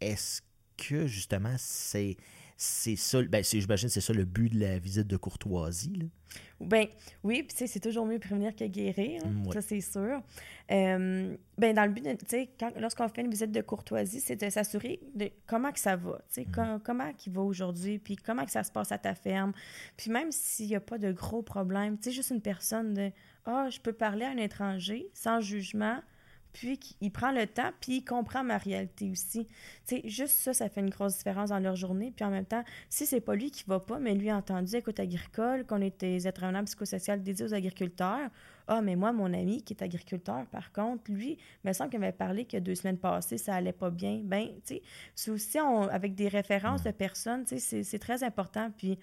est-ce que justement c'est c'est ça, ben, j'imagine c'est ça le but de la visite de courtoisie. Là? Ben, oui, puis c'est toujours mieux prévenir que guérir, hein, ça c'est sûr. Euh, ben, dans le but, tu sais, lorsqu'on fait une visite de courtoisie, c'est de s'assurer de comment que ça va, tu sais, mm. comment il va aujourd'hui, puis comment que ça se passe à ta ferme. Puis même s'il n'y a pas de gros problèmes, tu sais, juste une personne de « Ah, je peux parler à un étranger sans jugement », puis il prend le temps, puis il comprend ma réalité aussi. Tu sais, juste ça, ça fait une grosse différence dans leur journée. Puis en même temps, si c'est pas lui qui va pas, mais lui a entendu Écoute Agricole, qu'on est des intervenants psychosocial dédiés aux agriculteurs. Ah, mais moi, mon ami qui est agriculteur, par contre, lui, il me semble qu'il m'avait parlé que deux semaines passées, ça allait pas bien. Ben, tu sais, c'est aussi avec des références de personnes, tu sais, c'est très important. Puis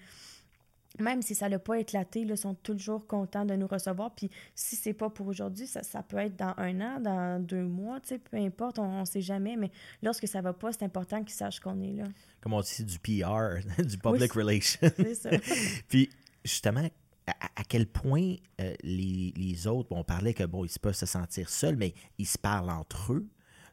même si ça n'a pas éclaté, ils sont toujours contents de nous recevoir. Puis si c'est pas pour aujourd'hui, ça, peut être dans un an, dans deux mois, peu importe, on ne sait jamais. Mais lorsque ça va pas, c'est important qu'ils sachent qu'on est là. Comme on dit, du PR, du public relations. C'est ça. Puis justement, à, quel point euh, les, autres, on parlait que bon, ils peuvent se sentir seuls, mais ils se parlent entre eux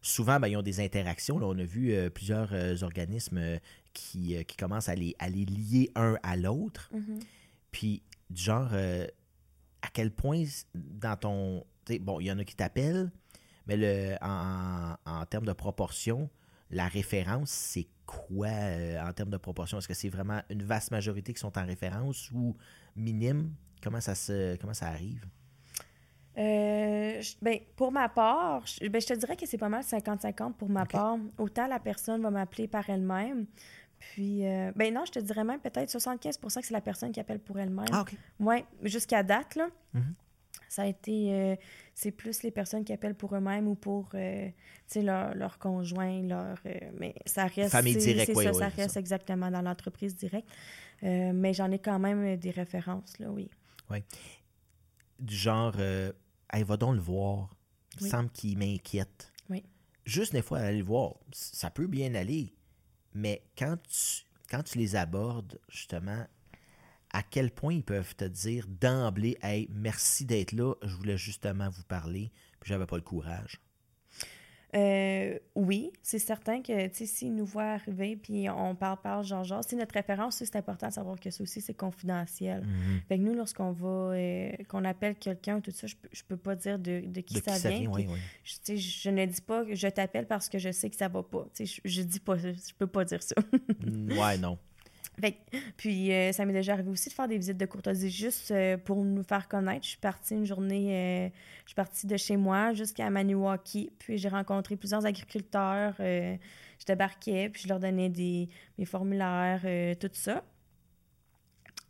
souvent, ben, ils ont des interactions. Là, on a vu euh, plusieurs euh, organismes qui, qui, commencent à les, à les lier un à l'autre. Mm-hmm. Puis, du genre, à quel point dans ton. Bon, il y en a qui t'appellent, mais le, en, en, termes de proportion, la référence, c'est quoi en termes de proportion? Est-ce que c'est vraiment une vaste majorité qui sont en référence ou minime? Comment ça, se, comment ça arrive? Euh, ben, pour ma part, je, ben, je te dirais que c'est pas mal 50-50 pour ma part. Autant la personne va m'appeler par elle-même. Puis, euh, ben non, je te dirais même peut-être 75 que c'est la personne qui appelle pour elle-même. Ah, OK. Oui, jusqu'à date, là. Mm-hmm. Ça a été. Euh, c'est plus les personnes qui appellent pour eux-mêmes ou pour leur, leur conjoint, leur. mais ça reste. Famille directe, oui, ça, ça reste exactement dans l'entreprise directe. mais j'en ai quand même des références, là, oui. Oui. Du genre, elle va donc le voir. Il semble qu'il m'inquiète. Oui. Juste des fois, aller le voir, ça peut bien aller. Mais quand tu, quand tu les abordes, justement, à quel point ils peuvent te dire d'emblée Hey, merci d'être là, je voulais justement vous parler, puis j'avais pas le courage. Euh, oui, c'est certain que, tu sais, s'ils nous voient arriver, puis on parle, parle, genre, genre, c'est notre référence, c'est important de savoir que ça aussi, c'est confidentiel. Fait que nous, lorsqu'on va, euh, qu'on appelle quelqu'un, tout ça, je, je peux pas dire de, de qui ça vient. Je, je ne dis pas que je t'appelle parce que je sais que ça va pas. Tu sais, je, je dis pas, je peux pas dire ça. Mm, ouais, non puis euh, ça m'est déjà arrivé aussi de faire des visites de courtoisie juste euh, pour nous faire connaître. Je suis partie une journée, euh, je suis partie de chez moi jusqu'à Maniwaki, puis j'ai rencontré plusieurs agriculteurs. je débarquais, puis je leur donnais des, mes formulaires, tout ça.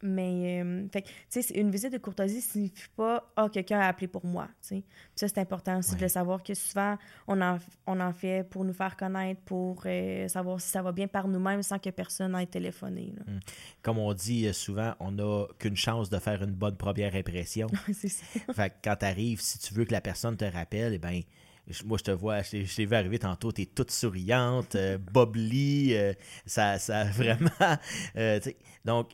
Mais, euh, fait tu sais, une visite de courtoisie signifie pas, ah, oh, quelqu'un a appelé pour moi, tu sais. Ça, c'est important aussi de savoir que souvent, on en, on en fait pour nous faire connaître, pour euh, savoir si ça va bien par nous-mêmes sans que personne n'ait téléphoné. Hum. Comme on dit euh, souvent, on n'a qu'une chance de faire une bonne première impression. c'est ça. Fait que quand tu arrives, si tu veux que la personne te rappelle, eh ben moi, je te vois, je t'ai vu arriver tantôt, tu es toute souriante, euh, euh, ça, ça vraiment. Euh, donc,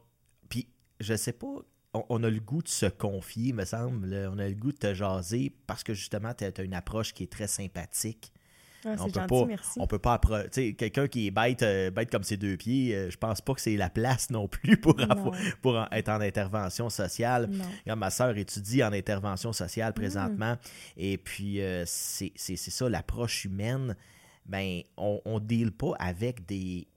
je sais pas, on, a le goût de se confier, me semble. On a le goût de te jaser parce que justement, tu as, une approche qui est très sympathique. Ah, on, peut pas, merci. on peut pas quelqu'un qui est bête, bête comme ses deux pieds, je pense pas que c'est la place non plus pour, pour être en intervention sociale. ma soeur étudie en intervention sociale présentement et puis c'est ça l'approche humaine. Ben on on deal pas avec des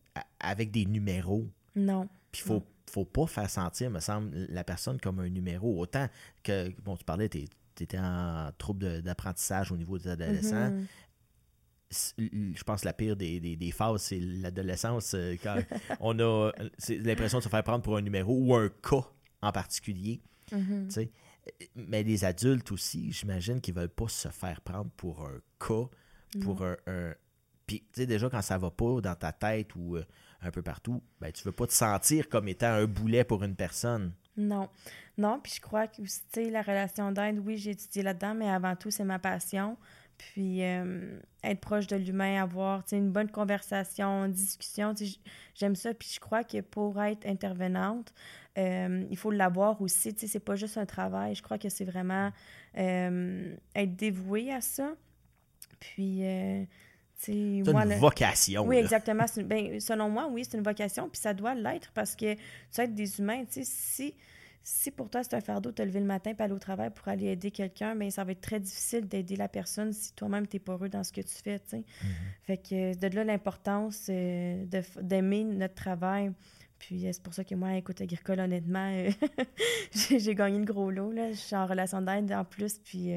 avec des numéros. Non. Puis faut faut pas faire sentir, me semble, la personne comme un numéro. Autant que, bon, tu parlais, tu étais en trouble d'apprentissage au niveau des adolescents. Mm-hmm. Je pense que la pire des, des, phases, c'est l'adolescence, euh, quand on a l'impression de se faire prendre pour un numéro ou un cas en particulier. Mm-hmm. Mais les adultes aussi, j'imagine qu'ils ne veulent pas se faire prendre pour un cas, pour un, Puis, tu sais, déjà, quand ça va pas dans ta tête ou euh, un peu partout, ben, tu veux pas te sentir comme étant un boulet pour une personne. Non. Non, puis je crois que, tu sais, la relation d'aide, oui, j'ai étudié là-dedans, mais avant tout, c'est ma passion. Puis euh, être proche de l'humain, avoir une bonne conversation, discussion, j'aime ça. Puis je crois que pour être intervenante, euh, il faut l'avoir aussi. C'est pas juste un travail. Je crois que c'est vraiment euh, être dévoué à ça. Puis c'est une vocation. Oui, exactement. Ben, selon moi, oui, c'est une vocation, puis ça doit l'être parce que tu être des humains. Si, si pour toi, c'est un fardeau de te lever le matin et aller au travail pour aller aider quelqu'un, mais ben, ça va être très difficile d'aider la personne si toi-même, tu n'es pas heureux dans ce que tu fais. Mm-hmm. Fait que de là l'importance euh, d'aimer notre travail. Puis euh, c'est pour ça que moi, écoute, agricole, honnêtement, euh, j'ai gagné le gros lot. Là. Je suis en relation d'aide en plus, puis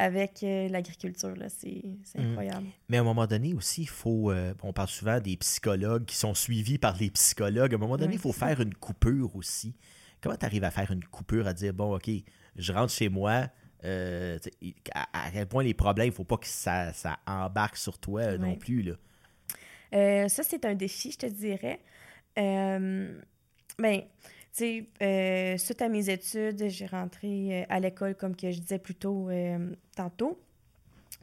avec euh, l'agriculture. C'est mm. incroyable. Mais à un moment donné aussi, il faut. Euh, on parle souvent des psychologues qui sont suivis par les psychologues. À un moment donné, il faut faire une coupure aussi. Comment tu arrives à faire une coupure, à dire, bon, OK, je rentre chez moi, euh, à, quel point les problèmes, il ne faut pas que ça, ça embarque sur toi non plus. Là? ça, c'est un défi, je te dirais. ben, sais, euh, suite à mes études, j'ai rentré euh, à l'école, comme que je disais plus tôt euh, tantôt.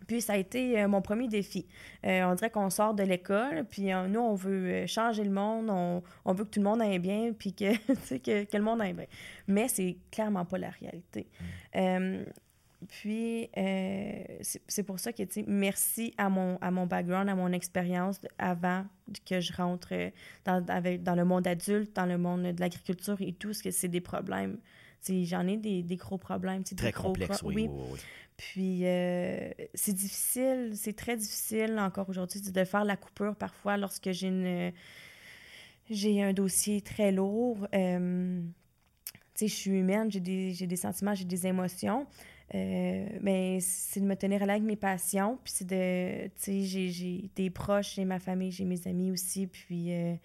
Puis ça a été mon premier défi. on dirait qu'on sort de l'école, puis nous, on veut changer le monde, on, veut que tout le monde aille bien, puis que, que, que le monde aille bien. Mais c'est clairement pas la réalité. Mmh. Puis, euh, c'est pour ça que, tu sais, merci à mon, à mon background, à mon expérience avant que je rentre euh, dans, dans le monde adulte, dans le monde de l'agriculture et tout, parce que c'est des problèmes. J'en ai des, des, gros problèmes. Très complexe, oui, oui, Puis, euh, c'est difficile, c'est très difficile encore aujourd'hui de faire la coupure parfois lorsque j'ai une j'ai un dossier très lourd. tu sais, je suis humaine, j'ai des, des sentiments, j'ai des émotions. Euh, mais c'est de me tenir à avec mes passions. Puis c'est de. Tu sais, j'ai des proches, j'ai ma famille, j'ai mes amis aussi. Puis euh,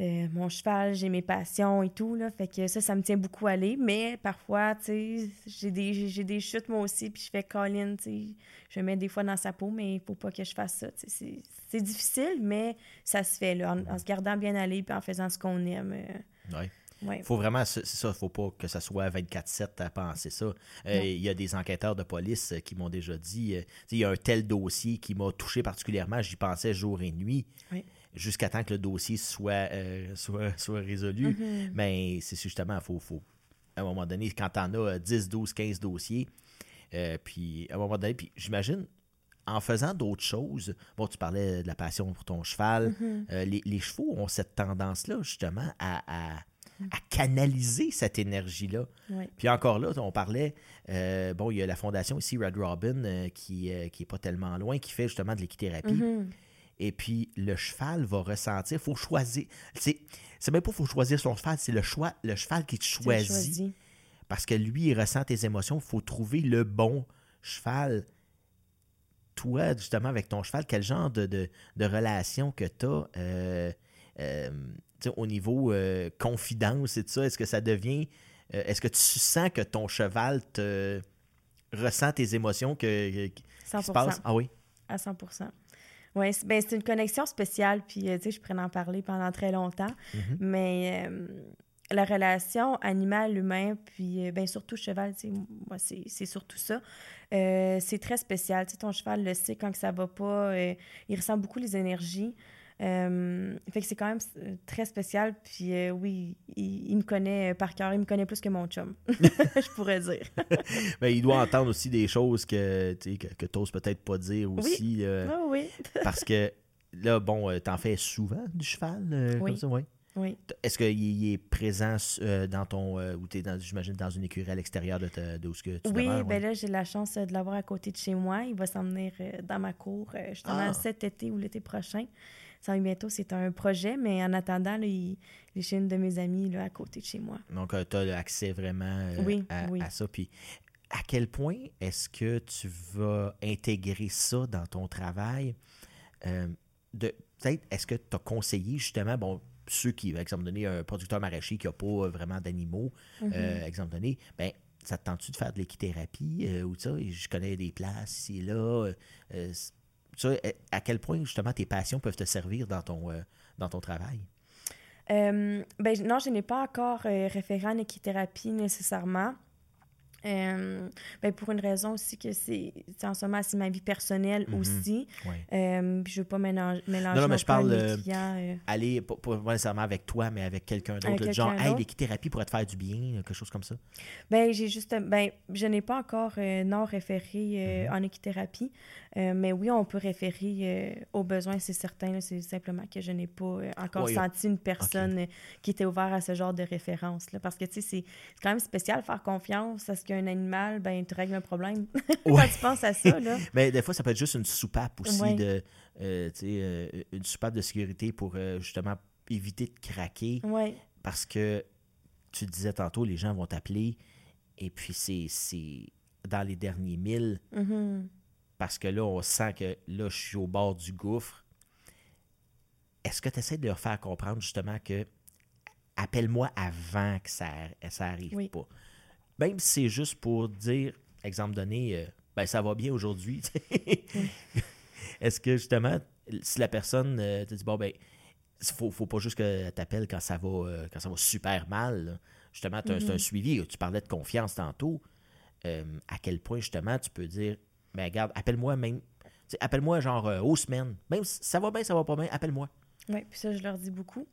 euh, mon cheval, j'ai mes passions et tout. Là, fait que ça, ça me tient beaucoup à aller. Mais parfois, tu sais, j'ai des, des chutes moi aussi. Puis je fais Colin, tu sais. Je me mets des fois dans sa peau, mais il faut pas que je fasse ça. C'est difficile, mais ça se fait, là, en, se gardant bien aller puis en faisant ce qu'on aime. Oui. Il faut vraiment, c'est ça, faut pas que ça soit 24-7 à penser ça. Euh, il y a des enquêteurs de police euh, qui m'ont déjà dit, euh, il y a un tel dossier qui m'a touché particulièrement, j'y pensais jour et nuit. Jusqu'à temps que le dossier soit, soit, soit, résolu. Mm-hmm. Mais c'est justement, faut, faut, à un moment donné, quand en as 10, 12, 15 dossiers, puis à un moment donné, puis j'imagine, en faisant d'autres choses, bon, tu parlais de la passion pour ton cheval, mm-hmm. les, chevaux ont cette tendance-là, justement, à à canaliser cette énergie-là. Puis encore là, on parlait, euh, bon, il y a la fondation ici, Red Robin, euh, qui n'est euh, pas tellement loin, qui fait justement de l'équithérapie. Mm-hmm. Et puis, le cheval va ressentir, il faut choisir. C'est même pas faut choisir son cheval, c'est le, choix, le cheval qui te choisit. Parce que lui, il ressent tes émotions. Il faut trouver le bon cheval. Toi, justement, avec ton cheval, quel genre de, de, relation que tu as au niveau euh, confidence et tout ça, est-ce que ça devient. Euh, est-ce que tu sens que ton cheval te ressent tes émotions que, qui se passent? Ah oui? À 100% oui, ben, c'est une connexion spéciale, puis euh, tu sais, je pourrais en parler pendant très longtemps. Mm-hmm. Mais la relation animal-humain, puis euh, ben, surtout cheval, moi, c'est surtout ça. Euh, c'est très spécial. sais, ton cheval le sait quand que ça va pas. il ressent beaucoup les énergies. Fait que c'est quand même très spécial. Puis oui, il, me connaît par cœur. Il me connaît plus que mon chum, je pourrais dire. ben, il doit entendre aussi des choses que, que, que tu n'oses peut-être pas dire aussi. Oui, ah oui. parce que là, bon, t'en fais souvent du cheval, comme ça, oui. Oui. Est-ce qu'il est présent euh, dans ton. Euh, ou tu es, j'imagine, dans une écurie à l'extérieur de, de, ce que tu Oui, ben là, j'ai la chance de l'avoir à côté de chez moi. Il va s'en venir euh, dans ma cour justement ah. cet été ou l'été prochain. Ça va bientôt, c'est un projet, mais en attendant, il, est chez une de mes amies là, à côté de chez moi. Donc, tu as accès vraiment à, ça. Puis, à quel point est-ce que tu vas intégrer ça dans ton travail? de peut-être, est-ce que tu as conseillé justement, bon, ceux qui, exemple donné, un producteur maraîcher qui n'a pas euh, vraiment d'animaux, euh, exemple donné, ben, ça te tente-tu de faire de l'équithérapie euh, ou ça? Je connais des places ici et là. À quel point, justement, tes passions peuvent te servir dans ton, dans ton travail? ben, non, je n'ai pas encore référent en équithérapie nécessairement. Euh, ben pour une raison aussi que c'est en ce moment c'est ma vie personnelle mhm. aussi. Euh, je veux pas mélanger, mélanger non, non mais je parle euh, aller pas, nécessairement avec toi mais avec quelqu'un d'autre genre hey l'équithérapie pourrait te faire du bien quelque chose comme ça. Ben j'ai juste ben je n'ai pas encore non référé mhm. en équithérapie. Mais oui on peut référer aux besoins c'est certain c'est simplement que je n'ai pas encore senti une personne qui était ouverte à ce genre de référence là, parce que tu sais c'est quand même spécial faire confiance à ce que un animal, ben, tu règles un problème. Quand tu penses à ça, là. Mais des fois, ça peut être juste une soupape aussi, de, euh, euh, une soupape de sécurité pour euh, justement éviter de craquer. Ouais. Parce que tu disais tantôt, les gens vont t'appeler et puis c'est dans les derniers milles. Mm-hmm. Parce que là, on sent que là, je suis au bord du gouffre. Est-ce que tu essaies de leur faire comprendre justement que appelle-moi avant que ça, ça arrive pas? Même si c'est juste pour dire, exemple donné, euh, ben ça va bien aujourd'hui. Est-ce que justement, si la personne euh, te dit, bon, ben, faut, faut pas juste que t'appelles quand ça va euh, quand ça va super mal. Justement, c'est un mm-hmm. suivi. Tu parlais de confiance tantôt. à quel point, justement, tu peux dire, ben regarde, appelle-moi même. Appelle-moi genre aux semaines. Même si ça va bien, ça va pas bien, appelle-moi. Oui, puis ça, je leur dis beaucoup.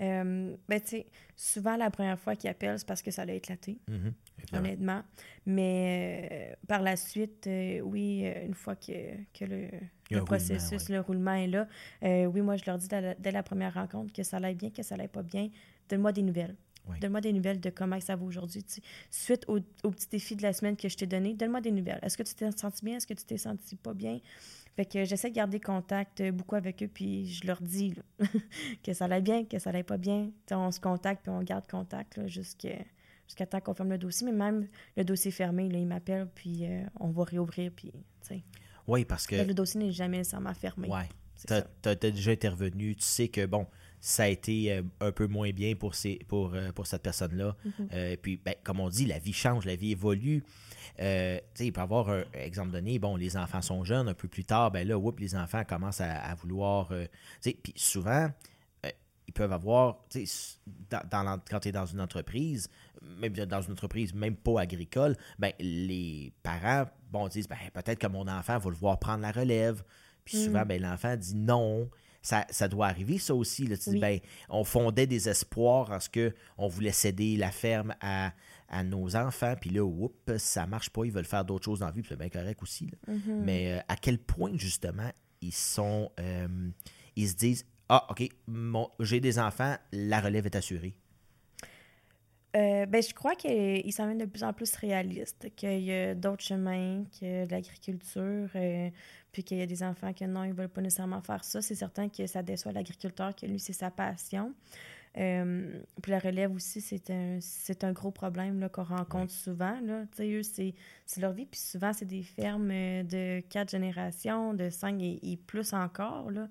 Euh, ben, tu sais, souvent, la première fois qu'ils appellent, c'est parce que ça l'a éclaté, mm-hmm. honnêtement. Mais euh, par la suite, euh, oui, une fois que, que le, processus, le roulement est là, oui, moi, je leur dis dès la, première rencontre que ça allait bien, que ça allait pas bien. Donne-moi des nouvelles. Donne-moi des nouvelles de comment ça va aujourd'hui. Suite au, au, petit défi de la semaine que je t'ai donné, donne-moi des nouvelles. Est-ce que tu t'es senti bien? Est-ce que tu t'es senti pas bien? Fait que j'essaie de garder contact euh, beaucoup avec eux, puis je leur dis que ça allait bien, que ça allait pas bien. on se contacte, puis on garde contact jusqu'à temps qu'on ferme le dossier. Mais même le dossier fermé, là, ils m'appellent, puis euh, on va réouvrir, puis Oui, parce que... Le dossier n'est jamais nécessairement fermé. Oui. Tu as, déjà intervenu, tu sais que, bon, ça a été euh, un peu moins bien pour, ces, pour, pour cette personne-là. Mm-hmm. puis, ben, comme on dit, la vie change, la vie évolue. Euh, il peut y avoir un exemple donné, bon, les enfants sont jeunes, un peu plus tard, ben là, les enfants commencent à, vouloir. Euh, puis souvent, euh, ils peuvent avoir, dans, quand tu es dans une entreprise, même dans une entreprise même pas agricole, ben, les parents bon, disent ben, peut-être que mon enfant va le voir prendre la relève. Puis souvent, mm. ben, l'enfant dit non. Ça, ça, doit arriver, ça aussi. Là. Ben, on fondait des espoirs en ce qu'on voulait céder la ferme à, à nos enfants, puis là, oups, ça marche pas, ils veulent faire d'autres choses dans la vie, puis c'est bien correct aussi. Mm-hmm. Mais euh, à quel point, justement, ils sont. Euh, ils se disent Ah, OK, j'ai des enfants, la relève est assurée. Euh, ben, je crois qu'ils s'en de plus en plus réalistes, qu'il y a d'autres chemins que l'agriculture, puis qu'il y a des enfants que non, ils ne veulent pas nécessairement faire ça. C'est certain que ça déçoit l'agriculteur, que lui, c'est sa passion. Euh, puis la relève aussi, c'est un, c'est un gros problème qu'on rencontre souvent. Là. Eux, c'est, c'est leur vie. Puis souvent, c'est des fermes de quatre générations, de cinq et, et plus encore. Là.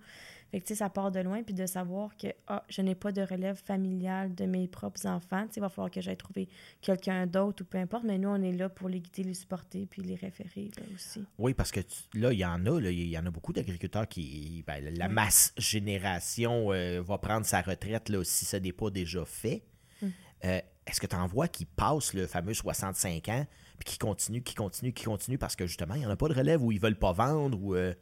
Fait que, ça part de loin, puis de savoir que, ah, je n'ai pas de relève familiale de mes propres enfants. il va falloir que j'aille trouver quelqu'un d'autre ou peu importe, mais nous, on est là pour les guider, les supporter, puis les référer aussi. Oui, parce que là, il y en a, il y en a beaucoup d'agriculteurs qui, ben, la masse génération euh, va prendre sa retraite là, si ça n'est pas déjà fait. Hum. euh, est-ce que tu en vois qui passent le fameux 65 ans, puis qui continuent, qui continuent, qui continuent, parce que justement, il n'y en a pas de relève où ils veulent pas vendre ou euh,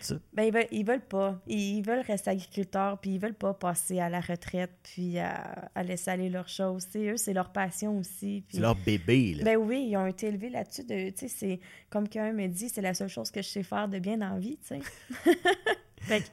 ça? Ben, ils veulent, ils veulent pas. Ils veulent rester agriculteurs, puis ils veulent pas passer à la retraite, puis à, laisser aller leurs choses. eux, c'est leur passion aussi. C'est leur bébé, là. Ben oui, ils ont été élevés là-dessus. De, c'est comme quelqu'un me dit, c'est la seule chose que je sais faire de bien dans la vie, tu sais. fait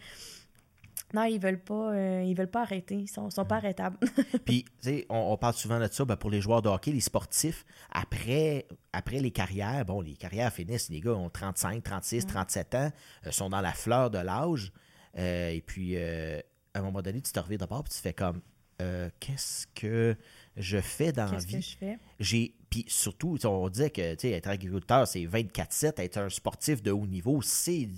non, ils veulent pas, euh, ils veulent pas arrêter. Ils sont, sont pas arrêtables. Puis, tu sais, on, parle souvent de ça ben, pour les joueurs de hockey, les sportifs. Après, après les carrières, bon, les carrières finissent, les gars ont 35, 36, 37 ans, euh, sont dans la fleur de l'âge. Euh, et puis, à un moment donné, tu te reviens de part puis tu fais comme, qu'est-ce que je fais dans la vie? Qu'est-ce que je fais? J'ai, puis surtout, on disait que, tu sais, être agriculteur, c'est 24-7. Être un sportif de haut niveau, c'est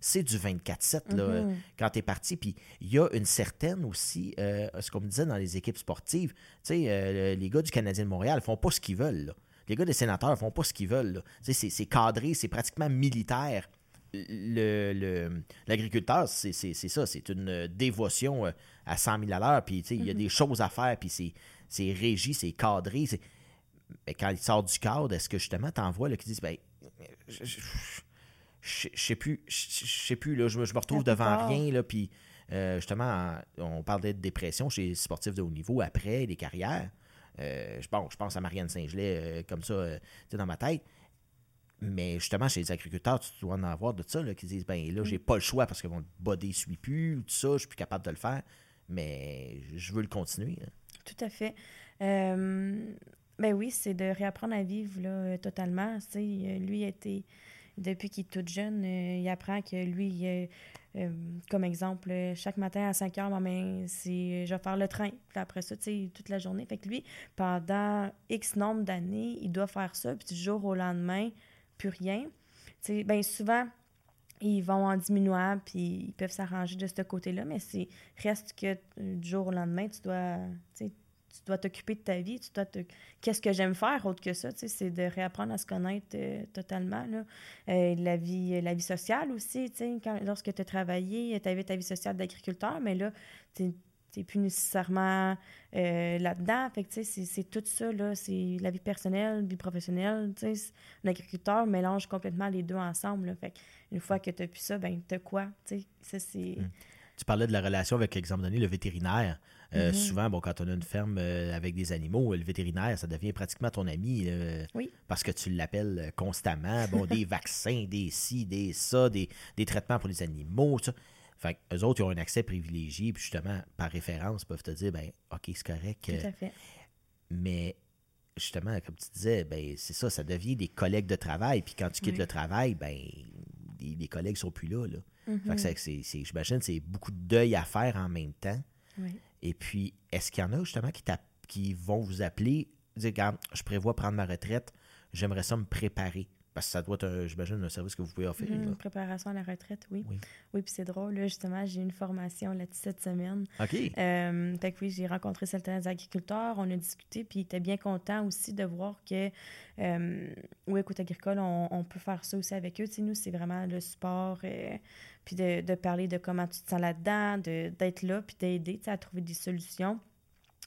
c'est du 24-7 mm-hmm. quand tu es parti. Puis il y a une certaine aussi, euh, ce qu'on me disait dans les équipes sportives, tu sais, euh, les gars du Canadien de Montréal font pas ce qu'ils veulent. Les gars des sénateurs font pas ce qu'ils veulent. C'est cadré, c'est pratiquement militaire. L'agriculteur, le, c'est ça, c'est une dévotion euh, à 100 000 à l'heure, puis il y a mm-hmm. des choses à faire, puis c'est régi, c'est cadré. Mais quand il sort du cadre, est-ce que justement, tu vois qui disent, ben, je sais plus, je sais plus, là, je, me retrouve devant rien, là, puis euh, justement, on parlait de dépression chez les sportifs de haut niveau après des carrières. Euh, bon, je pense à Marianne Saint-Gelais euh, comme ça, dans ma tête. Mais justement, chez les agriculteurs, tu dois en avoir de ça, là, qui disent ben là, j'ai pas le choix parce que mon body ne suit plus, ou tout ça, je suis plus capable de le faire, mais je veux le continuer. Tout à fait. ben oui, c'est de réapprendre à vivre là, totalement. lui a été depuis qu'il est tout jeune, euh, il apprend que lui, euh, comme exemple, chaque matin à 5 heures, maman, c'est je vais faire le train. Puis après ça, tu sais, toute la journée. Fait que lui, pendant X nombre d'années, il doit faire ça. Puis du jour au lendemain, plus rien. Tu sais, bien souvent, ils vont en diminuant, puis ils peuvent s'arranger de ce côté-là, mais c'est reste que du jour au lendemain, tu dois, dois t'occuper de ta vie, tu dois te... Qu'est-ce que j'aime faire autre que ça, tu sais, c'est de réapprendre à se connaître euh, totalement, là. Euh, la, vie, la vie sociale aussi, tu sais, lorsque tu as travaillé, tu avais ta vie sociale d'agriculteur, mais là, tu n'es plus nécessairement euh, là-dedans. Fait que, tu sais, c'est tout ça, là, c'est la vie personnelle, vie professionnelle, tu sais. L'agriculteur mélange complètement les deux ensemble. Fait une fois que tu as pu ça, ben, tu quoi, tu sais, ça, c'est... Hum. Tu parlais de la relation avec, exemple donné, le vétérinaire. Euh, mhm. Souvent, bon, quand on a une ferme euh, avec des animaux, le vétérinaire, ça devient pratiquement ton ami. oui. Parce que tu l'appelles constamment. Bon, des vaccins, des ci, des ça, des, traitements pour les animaux, ça. Fait eux autres, ils ont un accès privilégié, puis justement, par référence, peuvent te dire, ben, OK, c'est correct. Tout à fait. Mais justement, comme tu disais, ben, c'est ça, ça devient des collègues de travail. Puis quand tu quittes le travail, ben, les, collègues sont plus là. là. Mhm. Fait que c'est, j'imagine, c'est beaucoup de deuil à faire en même temps. Oui. Et puis, est-ce qu'il y en a justement qui, vont vous appeler, dire, regarde, je prévois prendre ma retraite, j'aimerais ça me préparer? Parce que ça doit être, j'imagine, un service que vous pouvez offrir. Une préparation à la retraite, oui. Oui, oui puis c'est drôle, là, justement, j'ai une formation là-dessus cette semaine. OK. Euh, fait que oui, j'ai rencontré certains agriculteurs, on a discuté, puis ils étaient bien contents aussi de voir que, euh, oui, écoute agricole, on, peut faire ça aussi avec eux. Tu sais, nous, c'est vraiment le sport, euh, puis de, de, parler de comment tu te sens là-dedans, d'être là, puis d'aider, tu sais, à trouver des solutions.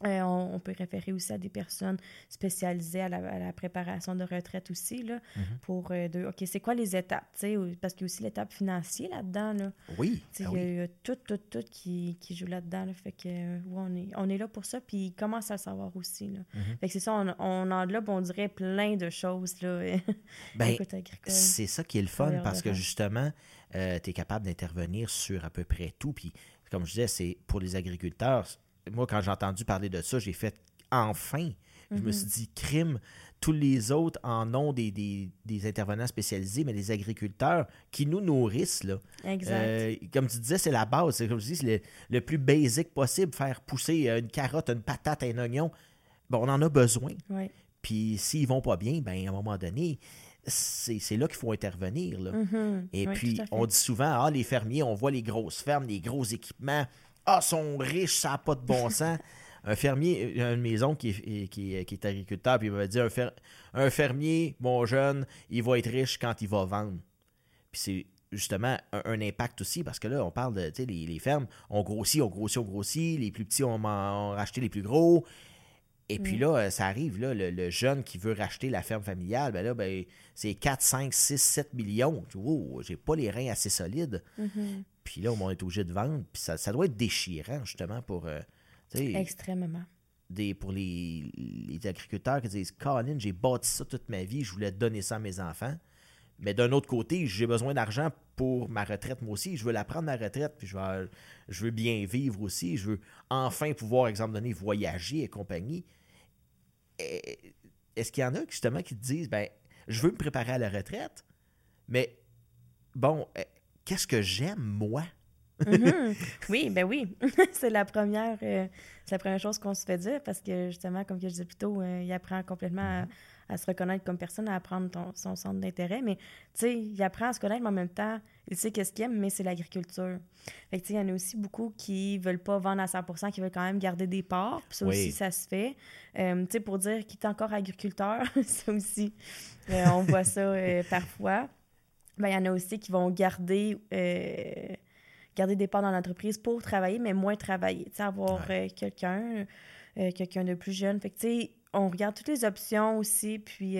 Euh, on, peut référer aussi à des personnes spécialisées à la, préparation de retraite aussi, là, mm-hmm. pour euh, de, OK, c'est quoi les étapes, parce qu'il y a aussi l'étape financière là-dedans, là. Oui, ben Il y, a tout, tout, tout qui, qui joue là-dedans, fait que, euh, on, est, on est là pour ça, puis ils commencent à le savoir aussi, là. Mm-hmm. Fait que c'est ça, on, on enveloppe, on dirait, plein de choses, là, ben, c'est ça qui est le fun, parce que, justement, tu es capable d'intervenir sur à peu près tout, puis comme je disais, c'est pour les agriculteurs, moi, quand j'ai entendu parler de ça, j'ai fait enfin. Je me suis mhm. dit, crime, tous les autres en ont des, des, intervenants spécialisés, mais les agriculteurs qui nous nourrissent. Là. Exact. Euh, comme tu disais, c'est la base. C'est comme je dis, c'est le, plus basique possible. Faire pousser une carotte, une patate, un oignon. Bon, on en a besoin. Puis s'ils vont pas bien, ben, à un moment donné, c'est là qu'il faut intervenir. Là. Mhm. Et puis, on dit souvent, ah, les fermiers, on voit les grosses fermes, les gros équipements. Ah, sont riches, ça n'a pas de bon sens. un fermier, une maison qui est, qui, est agriculteur, puis il m'a dit un, fermier, mon jeune, il va être riche quand il va vendre. Puis c'est justement un, impact aussi, parce que là, on parle de, tu sais, les, fermes, on grossit, on grossit, on grossit, les plus petits, on, on racheté les plus gros. Et puis là, euh, ça arrive, là, le, jeune qui veut racheter la ferme familiale, ben là, ben, c'est 4, 5, 6, 7 millions. Oh, j'ai pas les reins assez solides. Mm-hmm. Puis là, on est obligé de vendre. Puis ça, ça doit être déchirant, justement, pour. Euh, Extrêmement. Des, pour les, les, agriculteurs qui disent Colin, j'ai bâti ça toute ma vie, je voulais donner ça à mes enfants. Mais d'un autre côté, j'ai besoin d'argent pour ma retraite, moi aussi. Je veux la prendre, ma retraite, puis je veux, je veux bien vivre aussi. Je veux enfin pouvoir, exemple donné, voyager et compagnie. Est-ce qu'il y en a justement qui te disent ben, je veux me préparer à la retraite, mais bon, eh, qu'est-ce que j'aime, moi? Mhm. Oui, ben oui. c'est la première euh, la première chose qu'on se fait dire parce que justement, comme je disais plus tôt, euh, il apprend complètement à, se reconnaître comme personne, à apprendre son centre d'intérêt. Mais tu sais, il apprend à se connaître, mais en même temps, il sait qu'est-ce qu'il aime, mais c'est l'agriculture. Fait que il y en a aussi beaucoup qui veulent pas vendre à 100% qui veulent quand même garder des parts. Puis ça aussi, ça se fait. Euh, tu sais, pour dire qu'il est encore agriculteur, ça aussi, on voit ça parfois. Ben, il y en a aussi qui vont garder garder des parts dans l'entreprise pour travailler, mais moins travailler. Tu sais, avoir euh, quelqu'un, euh, quelqu'un de plus jeune. Fait que, tu sais, on regarde toutes les options aussi, puis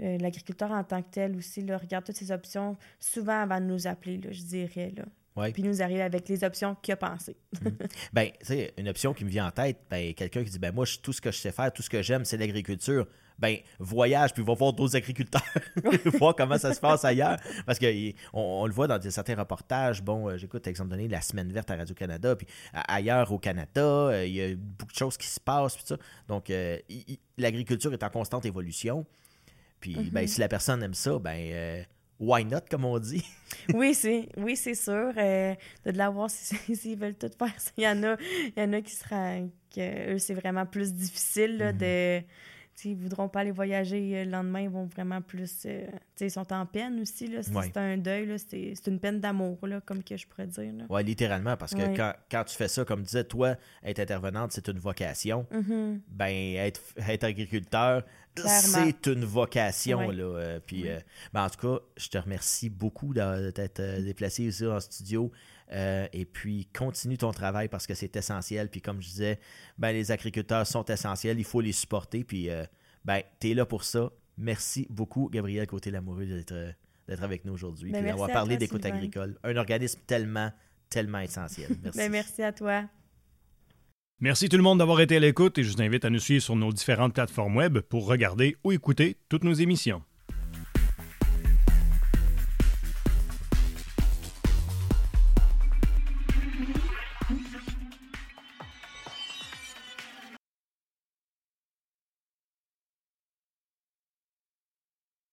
euh, l'agriculteur en tant que tel aussi, là, regarde toutes ces options souvent avant de nous appeler, là, je dirais, là. Puis nous arrive avec les options qu'il a pensées. mm. Ben, tu sais, une option qui me vient en tête, ben, quelqu'un qui dit, ben, moi, tout ce que je sais faire, tout ce que j'aime, c'est l'agriculture ben voyage puis va voir d'autres agriculteurs, voir comment ça se passe ailleurs. Parce qu'on on le voit dans certains reportages. Bon, euh, j'écoute, exemple donné, la Semaine verte à Radio-Canada, puis ailleurs au Canada, euh, il y a beaucoup de choses qui se passent. Puis ça. Donc, euh, l'agriculture est en constante évolution. Puis, ben, mm-hmm. si la personne aime ça, ben why not, comme on dit? oui, c'est oui, c'est sûr. de l'avoir s'ils veulent tout faire. Il y en a, il y en a qui sera que eux, c'est vraiment plus difficile là, mm-hmm. de S'ils ne voudront pas aller voyager euh, le lendemain, ils vont vraiment plus. Euh, ils sont en peine aussi. Là, c'est un deuil, c'est une peine d'amour, comme que je pourrais dire. Oui, littéralement, parce que quand, quand, tu fais ça, comme disais, toi, être intervenante, c'est une vocation. Mm-hmm. Ben, être, être agriculteur, c'est une vocation. Là, euh, puis, ben, en tout cas, je te remercie beaucoup d'être déplacé ici en studio. Euh, et puis, continue ton travail parce que c'est essentiel. Puis, comme je disais, ben, les agriculteurs sont essentiels. Il faut les supporter. Puis, euh, ben, tu es là pour ça. Merci beaucoup, Gabriel Côté-Lamoureux, d'être, d'être avec nous aujourd'hui. Ben, puis d'avoir parlé d'écoute agricole. Un organisme tellement, tellement essentiel. Merci. Ben, merci à toi. Merci tout le monde d'avoir été à l'écoute et je vous invite à nous suivre sur nos différentes plateformes web pour regarder ou écouter toutes nos émissions.